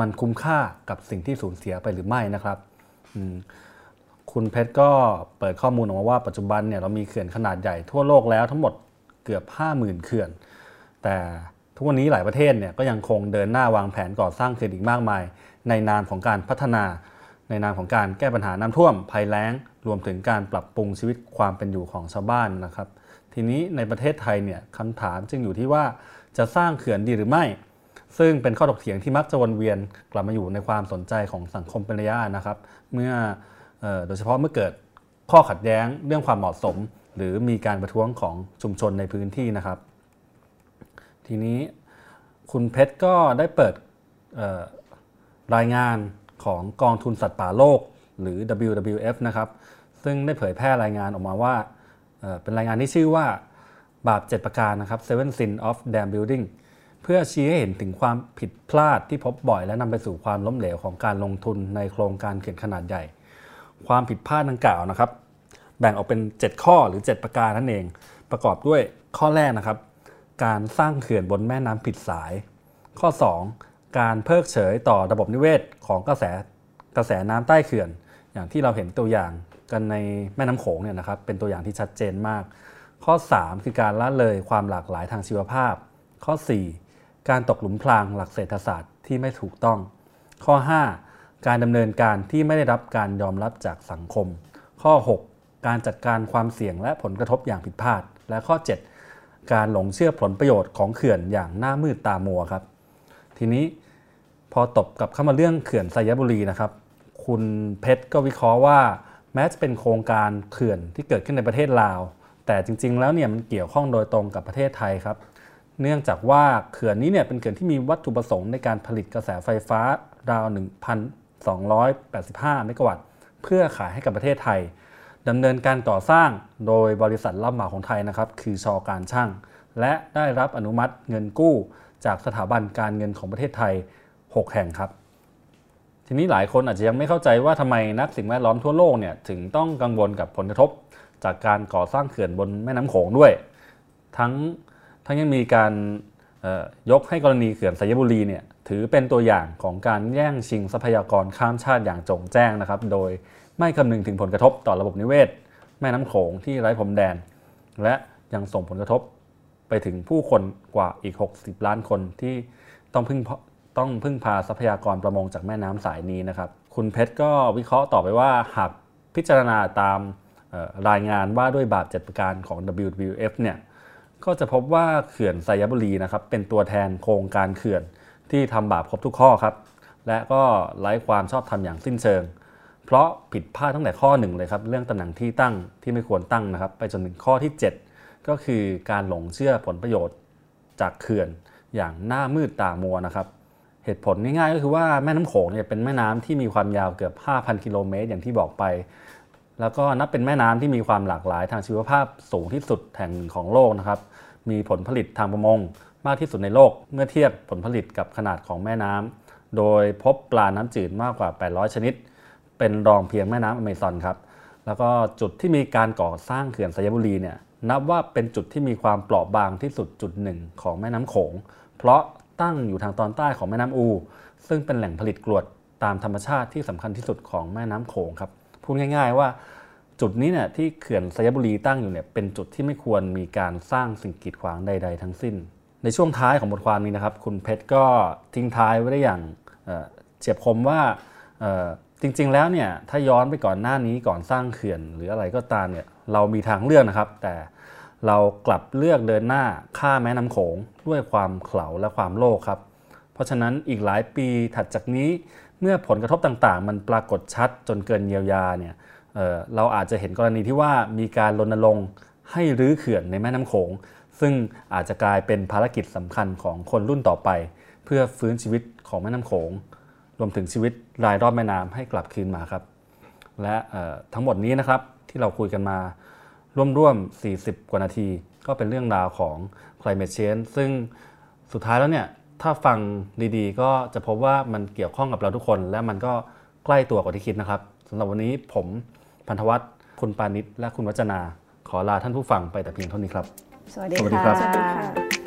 มันคุ้มค่ากับสิ่งที่สูญเสียไปหรือไม่นะครับคุณเพชรก็เปิดข้อมูลออกมาว่าปัจจุบันเนี่ยเรามีเขื่อนขนาดใหญ่ทั่วโลกแล้วทั้งหมดเกือบ 50,000 เขื่อน แต่ทุกวันนี้หลายประเทศเนี่ยก็ยังคงเดินหน้าวางแผนก่อสร้างเขื่อนอีกมากมาย ในนามของการพัฒนา ในนามของการแก้ปัญหาน้ำท่วมภัยแล้ง รวมถึงการปรับปรุงชีวิตความเป็นอยู่ของชาวบ้านนะครับ ทีนี้ในประเทศไทยเนี่ยคำถามจึงอยู่ที่ว่าจะสร้างเขื่อนดีหรือไม่ ซึ่งเป็นข้อถกเถียงที่มักจะวนเวียนกลับมาอยู่ในความสนใจของสังคมเป็นระยะนะครับ เมื่อโดยเฉพาะเมื่อเกิดข้อขัดแย้งเรื่องความเหมาะสม หรือมีการประท้วงของชุมชนในพื้นที่นะครับ ทีนี้คุณเพชรก็ได้เปิดรายงาน ของกองทุนสัตว์ป่าโลก หรือ WWF นะครับซึ่งได้เผยแพร่รายงานออกมาว่าเป็นรายงานที่ชื่อว่าบาป 7 ประการนะครับ Seven Sin of Dam Building เพื่อชี้ให้เห็นถึงความผิดพลาดที่พบบ่อย และนำไปสู่ความล้มเหลวของการลงทุนในโครงการเขื่อนขนาดใหญ่ ความผิดพลาดดังกล่าวนะครับ แบ่งออกเป็น 7 ข้อหรือ 7 ประการนั่นเอง ประกอบด้วยข้อแรกนะครับ การสร้างเขื่อนบนแม่น้ำผิดสาย ข้อ 2 การเพิกเฉยต่อระบบนิเวศของกระแสกระแสน้ำใต้เขื่อน อย่างที่เราเห็นตัวอย่างกันในแม่น้ำโขงเนี่ยนะครับเป็นตัวอย่างที่ชัดเจนมาก ข้อ 3 คือการละเลยความหลากหลายทางชีวภาพ ข้อ 4 การตกหลุมพรางหลักเศรษฐศาสตร์ที่ไม่ถูกต้อง ข้อ 5 การดำเนินการที่ไม่ได้รับการยอมรับจากสังคม ข้อ 6 การจัดการความเสี่ยงและผลกระทบอย่างผิดพลาด และข้อ 7 การหลงเชื่อผลประโยชน์ของเขื่อนอย่างหน้ามืดตามัวครับ ทีนี้ อตบกับเข้ามาเรื่องเขื่อนไซยบุรีนะครับ คุณเพชรก็วิเคราะห์ว่าแม้จะเป็นโครงการเขื่อนที่เกิดขึ้นในประเทศลาว แต่จริง ๆ แล้วเนี่ยมันเกี่ยวข้องโดยตรงกับประเทศไทยครับ เนื่องจากว่าเขื่อนนี้เนี่ยเป็นเขื่อนที่มีวัตถุประสงค์ในการผลิตกระแสไฟฟ้าราว 1,285 เมกะวัตต์ เพื่อขายให้กับประเทศไทยดำเนินการก่อสร้างโดยบริษัทรับเหมาของไทยนะครับ คือชอการช่าง และได้รับอนุมัติเงินกู้ จากสถาบันการเงินของประเทศไทย 6 แห่งครับ ทีนี้หลายคนอาจจะยังไม่เข้าใจว่าทำไมนักสิ่งแวดล้อมทั่วโลกเนี่ยถึงต้องกังวลกับผลกระทบ จากการก่อสร้างเขื่อนบนแม่น้ำโขงด้วย ทั้งทั้งยังมีการยกให้กรณีเขื่อนสยบุรีเนี่ยถือเป็นตัวอย่างของการแย่งชิงทรัพยากรข้ามชาติอย่างจงแจ้งนะครับ โดยไม่คำนึงถึงผลกระทบต่อระบบนิเวศ แม่น้ำโขงที่ไร้พรมแดน และยังส่งผลกระทบไปถึงผู้คนกว่าอีก 60 ล้านคนที่ต้องพึ่ง ต้องพึ่งพาทรัพยากรประมงจากแม่น้ำสายนี้นะครับ คุณเพชรก็วิเคราะห์ต่อไปว่าหากพิจารณาตามรายงานว่าด้วยบาป7ประการของ WWF เนี่ยก็จะพบว่าเขื่อนไซยบุรีนะครับเป็นตัวแทนโครงการเขื่อนที่ทำบาปครบทุกข้อครับ และก็ไร้ความชอบธรรมอย่างสิ้นเชิง เพราะผิดพลาดตั้งแต่ข้อหนึ่งเลยครับ เรื่องตำแหน่งที่ตั้งที่ไม่ควรตั้งนะครับ ไปจนถึงข้อที่ 7 ก็คือการหลงเชื่อผลประโยชน์จากเขื่อนอย่างหน้ามืดตามัวนะครับ เหตุผลง่ายๆก็คือว่าแม่น้ำโขงเนี่ยเป็นแม่น้ำที่มีความยาวเกือบ 5,000 กิโลเมตรอย่างที่บอกไป แล้วก็นับเป็นแม่น้ำที่มีความหลากหลายทางชีวภาพสูงที่สุดแห่งหนึ่งของโลกนะครับ มีผลผลิตทางประมงมากที่สุดในโลก เมื่อเทียบผลผลิตกับขนาดของแม่น้ำโดยพบปลาน้ำจืดมากกว่า 800 ชนิด เป็นรองเพียงแม่น้ำอเมซอนครับแล้วก็จุดที่มีการก่อสร้างเขื่อนสยบุรีเนี่ยนับว่าเป็นจุดที่มีความเปราะบางที่สุดจุดหนึ่งของแม่น้ำโขง เพราะ ตั้งอยู่ทางตอนใต้ของแม่น้ำอู ซึ่งเป็นแหล่งผลิตกรวดตามธรรมชาติที่สำคัญที่สุดของแม่น้ำโขงครับพูดง่าย ๆ ว่าจุดนี้เนี่ยที่เขื่อนสยบุรีตั้งอยู่เนี่ยเป็นจุดที่ไม่ควรมีการสร้างสิ่งกีดขวางใด ๆ ทั้งสิ้น ในช่วงท้ายของบทความนี้นะครับ คุณเพชรก็ทิ้งท้ายไว้ได้อย่างเฉียบคมว่าจริง ๆ แล้วเนี่ยถ้าย้อนไปก่อนหน้านี้ก่อนสร้างเขื่อนหรืออะไรก็ตามเนี่ยเรามีทางเลือกนะครับ แต่ เรากลับเลือกเดินหน้าข้าแม่น้ำโขงด้วยความเข่าและความโลภครับ เพราะฉะนั้นอีกหลายปีถัดจากนี้เมื่อผลกระทบต่างๆ มันปรากฏชัดจนเกินเยียวยาเนี่ยเเราอาจจะเห็นกรณีที่ว่ามีการรณรงค์ให้รื้อเขื่อนในแม่น้ำโขง ซึ่งอาจจะกลายเป็นภารกิจสำคัญของคนรุ่นต่อไป เพื่อฟื้นชีวิตของแม่น้ำโขง รวมถึงชีวิตรายรอบแม่น้ำให้กลับคืนมาครับ และทั้งหมดนี้นะครับที่เราคุยกันมา ร่วมๆ 40 กว่านาที ก็เป็นเรื่องราวของ climate change ซึ่งสุดท้ายแล้วเนี่ยถ้าฟังดีๆ ก็จะพบว่ามันเกี่ยวข้องกับเราทุกคน และมันก็ใกล้ตัวกว่าที่คิดนะครับสำหรับวันนี้ผมพันธวัฒน์คุณปานิชและคุณวัจนา ขอลาท่านผู้ฟังไปแต่เพียงเท่านี้ครับ สวัสดีค่ะ